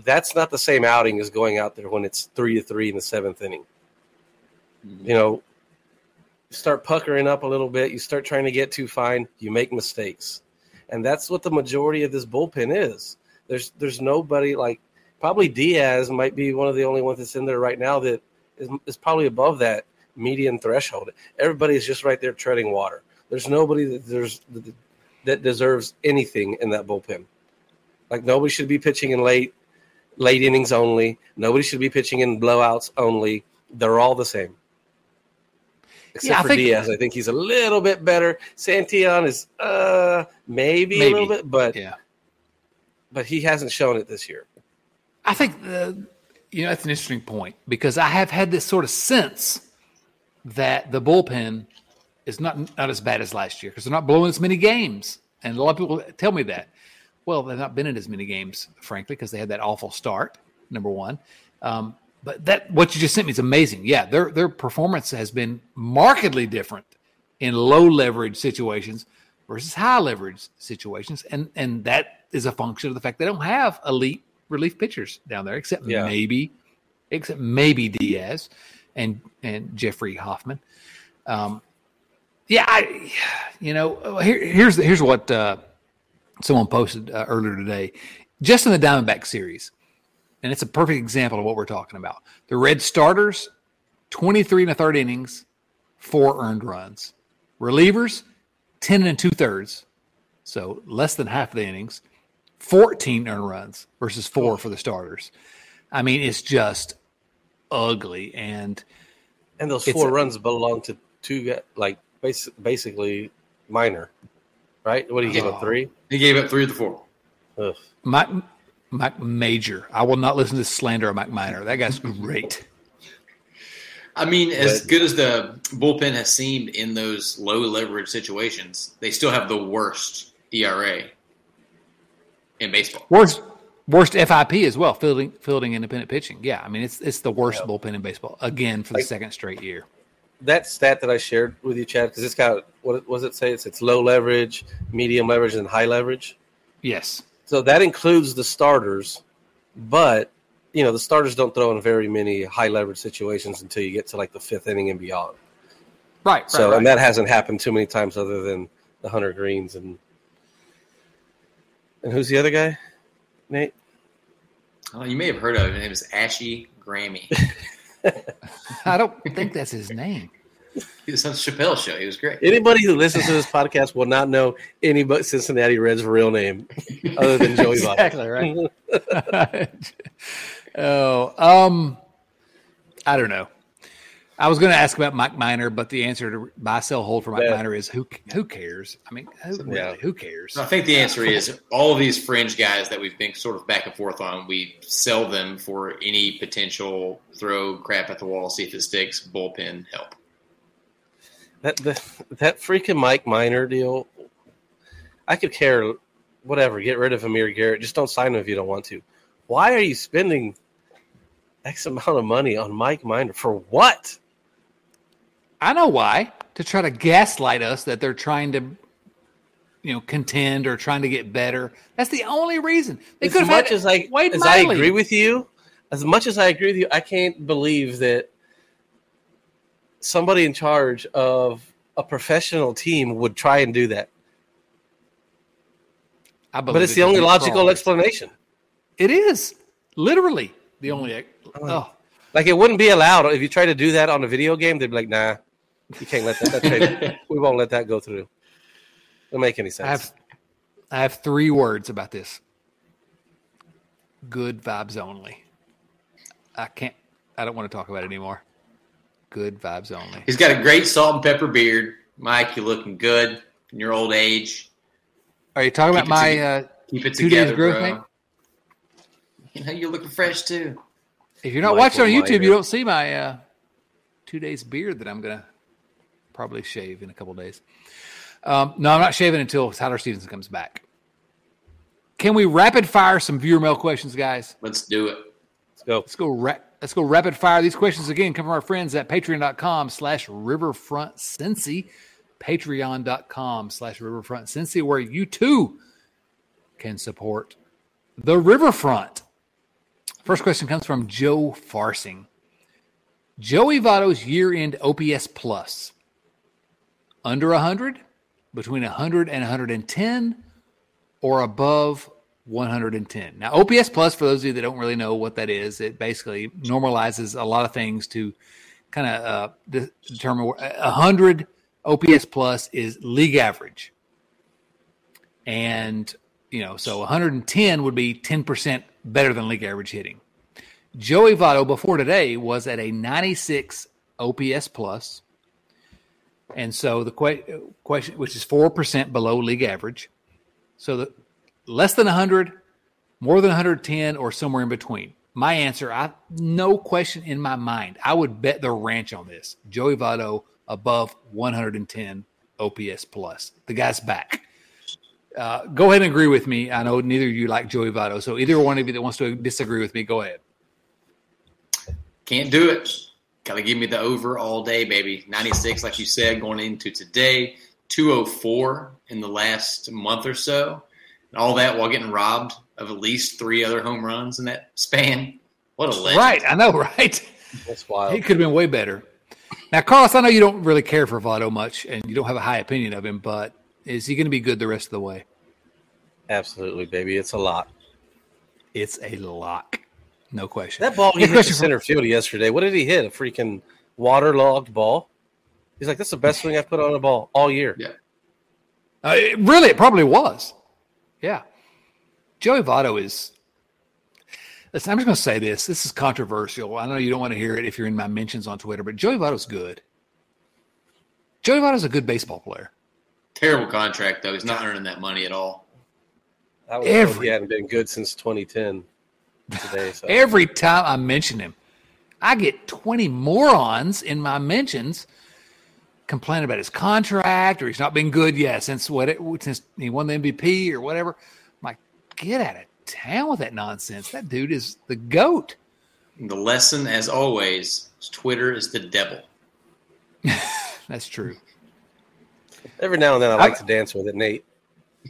That's not the same outing as going out there when it's three to three in the seventh inning. Mm-hmm. You know, you start puckering up a little bit, you start trying to get too fine, you make mistakes. And that's what the majority of this bullpen is. There's there's nobody like probably Diaz might be one of the only ones that's in there right now that is, is probably above that median threshold. Everybody is just right there treading water. There's nobody that there's that deserves anything in that bullpen. Like nobody should be pitching in late late innings only. Nobody should be pitching in blowouts only. They're all the same. Except yeah, for think, Diaz, I think he's a little bit better. Santillan is uh maybe, maybe. a little bit, but yeah, but he hasn't shown it this year. I think the, you know that's an interesting point because I have had this sort of sense that the bullpen is not not as bad as last year because they're not blowing as many games, and a lot of people tell me that. Well, they've not been in as many games, frankly, because they had that awful start. Number one, um, but that what you just sent me is amazing. Yeah, their their performance has been markedly different in low leverage situations versus high leverage situations, and and that is a function of the fact they don't have elite relief pitchers down there, except yeah. maybe, except maybe Diaz and and Jeffrey Hoffman. Um, yeah, I, you know, here, here's here's what uh, someone posted uh, earlier today, just in the Diamondback series and it's a perfect example of what we're talking about. The Red starters, 23 and a third innings, four earned runs. Relievers, 10 and two thirds, so less than half the innings, 14 earned runs versus four for the starters. I mean, it's just ugly. And and those four runs belong to two, like basically minor, right? What did he give up? Oh. Three? He gave up three of the four. Ugh. My Mike Major. I will not listen to slander of Mike Minor. That guy's great. I mean, as good as the bullpen has seemed in those low leverage situations, they still have the worst ERA in baseball. Worst worst FIP as well, fielding fielding independent pitching. Yeah, I mean it's it's the worst yeah. bullpen in baseball again for the like, second straight year. That stat that I shared with you, Chad, because it's got what was it say? It's it's low leverage, medium leverage, and high leverage. Yes. So that includes the starters, but you know the starters don't throw in very many high leverage situations until you get to like the fifth inning and beyond. Right. So right, and that hasn't happened too many times other than the Hunter Greenes and and who's the other guy? Nate. Oh, you may have heard of him. His name is Ashy Grammy. I don't think that's his name. He was on the Chappelle show. He was great. Anybody who listens to this podcast will not know any but Cincinnati Reds' real name other than Joey Exactly right. oh, um, I don't know. I was going to ask about Mike Minor, but the answer to buy, sell, hold for Mike yeah. Minor is who who cares? I mean, who, really, yeah. who cares? I think the answer is all of these fringe guys that we've been sort of back and forth on. We sell them for any potential throw crap at the wall, see if it sticks, bullpen help. That the, that freaking Mike Minor deal, I could care whatever. Get rid of Amir Garrett. Just don't sign him if you don't want to. Why are you spending X amount of money on Mike Minor for what? I know why. To try to gaslight us that they're trying to, you know, contend or trying to get better. That's the only reason. They as much as I as I agree with you, as much as I agree with you, I can't believe that somebody in charge of a professional team would try and do that. but it's the only logical explanation. It is literally the only. Mm-hmm. Oh. Like it wouldn't be allowed if you try to do that on a video game. They'd be like, "Nah, you can't let that. that we won't let that go through." Don't make any sense. I have, I have three words about this. Good vibes only. I can't. I don't want to talk about it anymore good vibes only. He's got a great salt and pepper beard. Mike, you're looking good in your old age. Are you talking keep about my uh, keep it two together, days growth, bro? You know, you're looking fresh too. If you're not watching on YouTube, you don't see my uh, two days beard that I'm gonna probably shave in a couple days. Um, no, I'm not shaving until Tyler Stephenson comes back. Can we rapid fire some viewer mail questions, guys? Let's do it. Let's go. Let's go. Ra- Let's go rapid fire. These questions again come from our friends at patreon.com slash riverfront Cincy. Patreon.com slash riverfront Cincy, where you too can support the riverfront. First question comes from Joe Farsing. Joey Votto's year end OPS plus under 100, between 100 and 110, or above 110. Now, OPS plus, for those of you that don't really know what that is, it basically normalizes a lot of things to kind of uh, de- determine 100 OPS plus is league average. And, you know, so 110 would be 10% better than league average hitting. Joey Votto before today was at a 96 OPS plus. And so the que- question, which is 4% below league average. So the less than 100, more than 110, or somewhere in between. My answer, I no question in my mind, I would bet the ranch on this. Joey Votto above 110 OPS plus. The guy's back. Uh, go ahead and agree with me. I know neither of you like Joey Votto, so either one of you that wants to disagree with me, go ahead. Can't do it. Got to give me the over all day, baby. 96, like you said, going into today. 204 in the last month or so. And all that while getting robbed of at least three other home runs in that span. What a legend. Right. I know, right? That's wild. He could have been way better. Now, Carlos, I know you don't really care for Votto much and you don't have a high opinion of him, but is he going to be good the rest of the way? Absolutely, baby. It's a lot. It's a lock. No question. That ball he hit to center field yesterday. What did he hit? A freaking waterlogged ball. He's like, "That's the best thing I've put on a ball all year." Yeah. Uh, it, really, it probably was. Yeah. Joey Votto is. Listen, I'm just going to say this. This is controversial. I know you don't want to hear it if you're in my mentions on Twitter, but Joey Votto's good. Joey Votto's a good baseball player. Terrible contract though. He's not earning that money at all. I was Every, he hadn't been good since 2010 today. So. Every time I mention him, I get 20 morons in my mentions complaining about his contract or he's not been good yet since what it, since he won the MVP or whatever. I'm like, get out of town with that nonsense. That dude is the goat. The lesson, as always, is Twitter is the devil. That's true. Every now and then, I like I, to dance with it, Nate.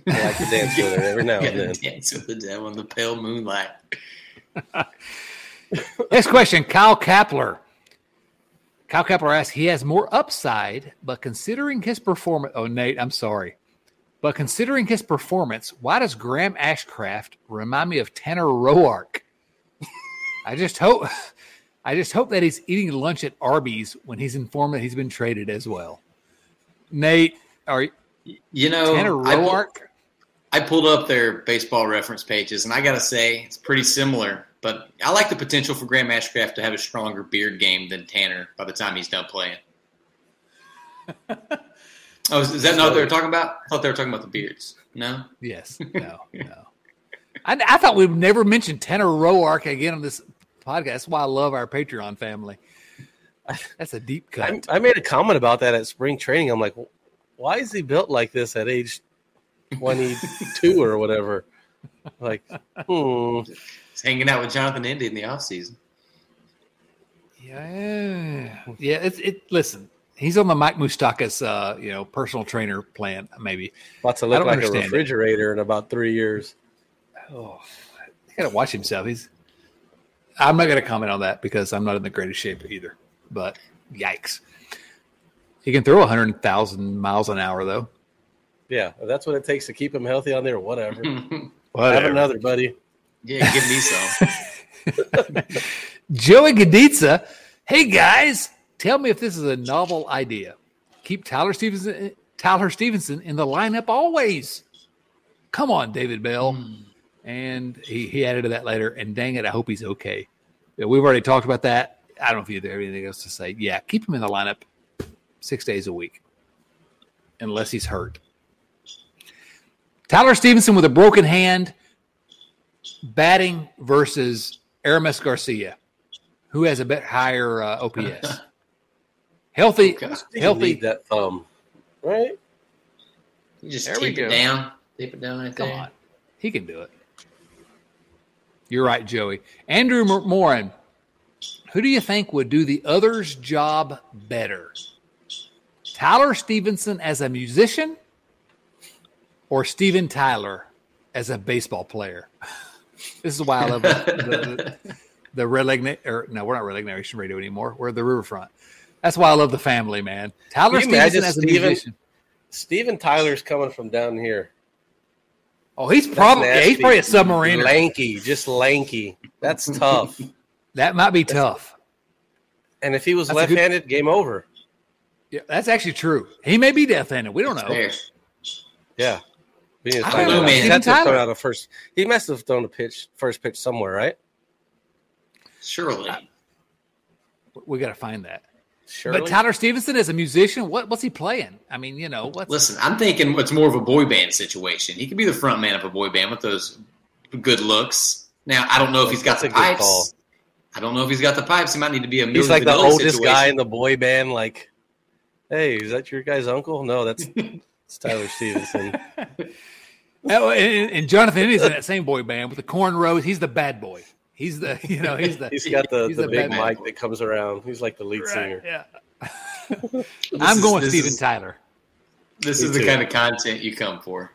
I like to dance with it every now and then. Dance with the devil in the pale moonlight. Next question, Kyle Kapler. Kyle Kapler asks, he has more upside, but considering his performance, oh, Nate, I'm sorry. But considering his performance, why does Graham Ashcraft remind me of Tanner Roark? I just hope, I just hope that he's eating lunch at Arby's when he's informed that he's been traded as well. Nate, are you know Tanner Roark? I pulled up their baseball reference pages, and I got to say it's pretty similar. But I like the potential for Graham Ashcraft to have a stronger beard game than Tanner by the time he's done playing. oh, is, is that not what they were talking about? I thought they were talking about the beards. No. Yes. No. No. I, I thought we'd never mention Tanner Roark again on this podcast. That's why I love our Patreon family. That's a deep cut. I, I made a comment about that at spring training. I'm like, why is he built like this at age 22 or whatever. Like, hmm. He's hanging out with Jonathan India in the off season. Yeah, yeah. It's it. Listen, he's on the Mike Moustakas, uh, you know, personal trainer plan. Maybe about to look like a refrigerator it. in about three years. Oh, he got to watch himself. He's. I'm not going to comment on that because I'm not in the greatest shape either. But yikes, he can throw 100,000 miles an hour though. Yeah, that's what it takes to keep him healthy on there. Whatever. whatever. Have another, buddy. Yeah, give me some. Joey Gaditza. Hey guys, tell me if this is a novel idea. Keep Tyler Stephenson, Tyler Stephenson in the lineup always. Come on, David Bell. Mm. And he, he added to that later. And dang it, I hope he's okay. Yeah, we've already talked about that. I don't know if you have anything else to say. Yeah, keep him in the lineup six days a week, unless he's hurt. Tyler Stephenson with a broken hand, batting versus Aramis Garcia, who has a bit higher uh, OPS. healthy, healthy. that thumb, right? You just there tape it down, tape it down right Come there. on, he can do it. You're right, Joey. Andrew Morin, who do you think would do the other's job better? Tyler Stephenson as a musician or Steven Tyler as a baseball player. this is why I love the, the, the Red Leg, or no, we're not Red Leg Nation Radio anymore. We're the Riverfront. That's why I love the family, man. Tyler Stephenson as a Steven, musician. Steven Tyler's coming from down here. Oh, he's probably yeah, he's probably a submarine. Lanky, just lanky. That's tough. that might be that's, tough. And if he was that's left-handed, good, game over. Yeah, that's actually true. He may be deaf-handed. We don't know. Fair. Yeah. We need to find out. He had to throw out a first. He must have thrown a pitch, first pitch somewhere, right? Surely. we got to find that. Surely. But Tyler Stephenson is a musician, what, what's he playing? I mean, you know, what's listen. I'm thinking it's more of a boy band situation. He could be the front man of a boy band with those good looks. Now, I don't know if he's got the pipes. I don't know if he's got the pipes. He might need to be a. He's like the oldest situation. guy in the boy band. Like, hey, is that your guy's uncle? No, that's it's Tyler Stephenson. oh, and, and Jonathan is in that same boy band with the cornrows. He's the bad boy. He's the you know he's the he's got the, the, the, big mic that comes around. He's like the lead right, singer. Yeah. I'm going with Steven is, Tyler. This Me is too. the kind of content you come for.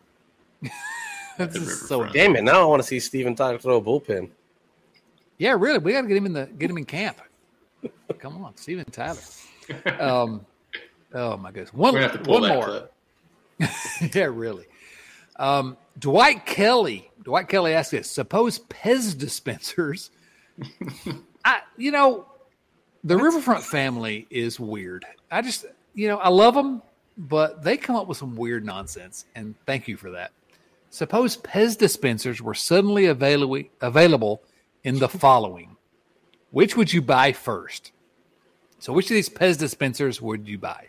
so damn it! Now I want to see Steven Tyler throw a bullpen. Yeah, really. We got to get him in the get him in camp. Come on, Steven Tyler. Um, oh my goodness. One, one more. yeah, really. Um, Dwight Kelly. Dwight Kelly asked this: Suppose Pez dispensers. I, you know, the Riverfront family is weird. I just, you know, I love them, but they come up with some weird nonsense, and thank you for that. Suppose Pez dispensers were suddenly available available in the following: Which would you buy first? So, which of these Pez dispensers would you buy?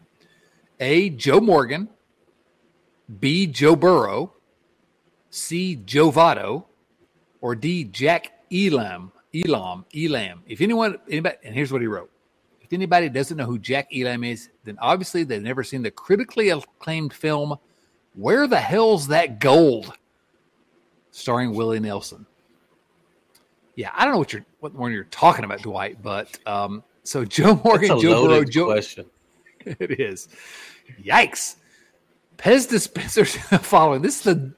A. Joe Morgan. B. Joe Burrow. C. Joe Votto, or D. Jack Elam. Elam. Elam. If anyone, anybody, and here's what he wrote. If anybody doesn't know who Jack Elam is, then obviously they've never seen the critically acclaimed film "Where the Hell's That Gold," starring Willie Nelson. Yeah, I don't know what you're what one you're talking about, Dwight, but um, so Joe Morgan, Joe Burrow, Joe. Question. It is. Yikes. Pez dispensers following. This is the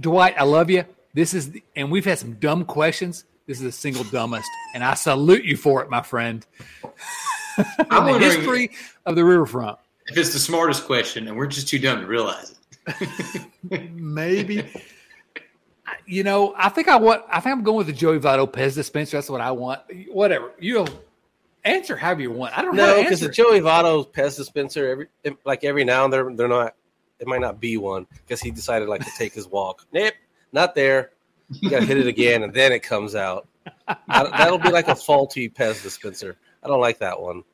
Dwight, I love you. This is, the, and we've had some dumb questions. This is the single dumbest, and I salute you for it, my friend. I'm the history of the riverfront. If it's the smartest question, and we're just too dumb to realize it, maybe. You know, I think I want. I think I'm going with the Joey Votto Pez dispenser. That's what I want. Whatever you answer, however you want. I don't know because the Joey Votto Pez dispenser every like every now and then they're not it might not be one because he decided like to take his walk. Nope, not there. You got to hit it again, and then it comes out. That'll be like a faulty Pez dispenser. I don't like that one.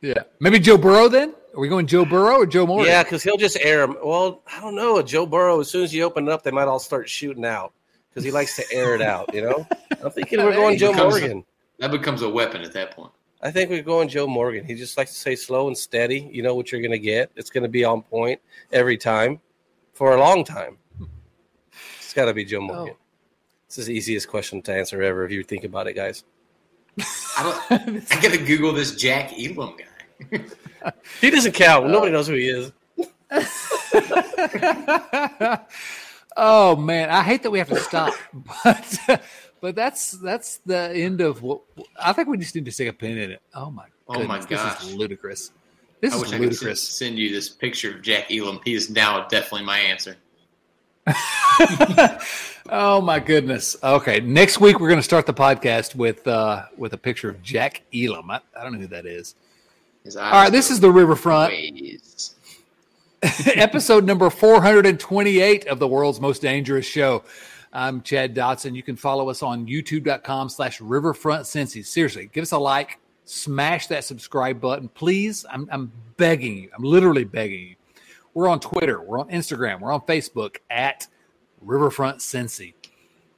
Yeah, maybe Joe Burrow. Then are we going Joe Burrow or Joe Morgan? Yeah, because he'll just air them. Well, I don't know. Joe Burrow. As soon as you open it up, they might all start shooting out because he likes to air it out. You know, I'm thinking we're going Joe Morgan. That becomes a weapon at that point. I think we're going Joe Morgan. He just likes to say slow and steady. You know what you're going to get. It's going to be on point every time for a long time. It's got to be Joe Morgan. Oh. This is the easiest question to answer ever if you think about it, guys. I, don't, I gotta Google this Jack Elam guy. he doesn't count. Nobody knows who he is. oh man, I hate that we have to stop, but but that's that's the end of what I think. We just need to stick a pin in it. Oh my! Goodness, oh my gosh! This is ludicrous. This I is wish ludicrous. I could send you this picture of Jack Elam. He is now definitely my answer. oh my goodness. Okay, next week we're going to start the podcast with uh, with a picture of Jack Elam. I, I don't know who that is. All right, this is the Riverfront. Episode number 428 of the world's most dangerous show. I'm Chad Dotson. You can follow us on youtube.com slash riverfront Cincy. Seriously, give us a like, smash that subscribe button. Please, I'm, I'm begging you. I'm literally begging you. We're on Twitter. We're on Instagram. We're on Facebook at Riverfront Cincy.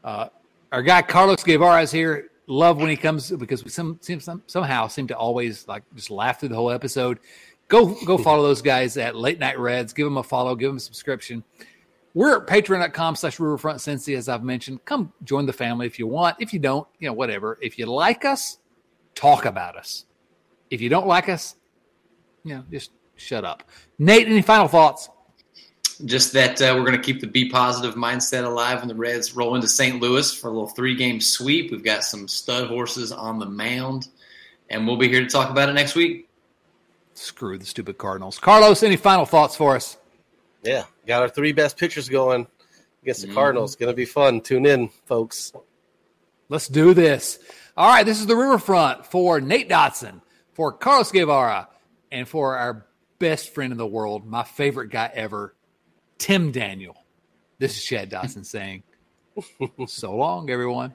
Uh, our guy Carlos Guevara is here. Love when he comes because we some, some, somehow seem to always like just laugh through the whole episode. Go go follow those guys at Late Night Reds. Give them a follow. Give them a subscription. We're at patreon.com slash riverfront Cincy, as I've mentioned. Come join the family if you want. If you don't, you know, whatever. If you like us, talk about us. If you don't like us, you know, just shut up. Nate, any final thoughts? Just that uh, we're going to keep the be positive mindset alive when the Reds roll into St. Louis for a little three game sweep. We've got some stud horses on the mound, and we'll be here to talk about it next week. Screw the stupid Cardinals. Carlos, any final thoughts for us? Yeah, got our three best pitchers going. against the mm-hmm. Cardinals. Going to be fun. Tune in, folks. Let's do this. All right, this is the Riverfront for Nate Dotson, for Carlos Guevara, and for our best friend in the world, my favorite guy ever, Tim Daniel. This is Chad Dotson saying, so long, everyone.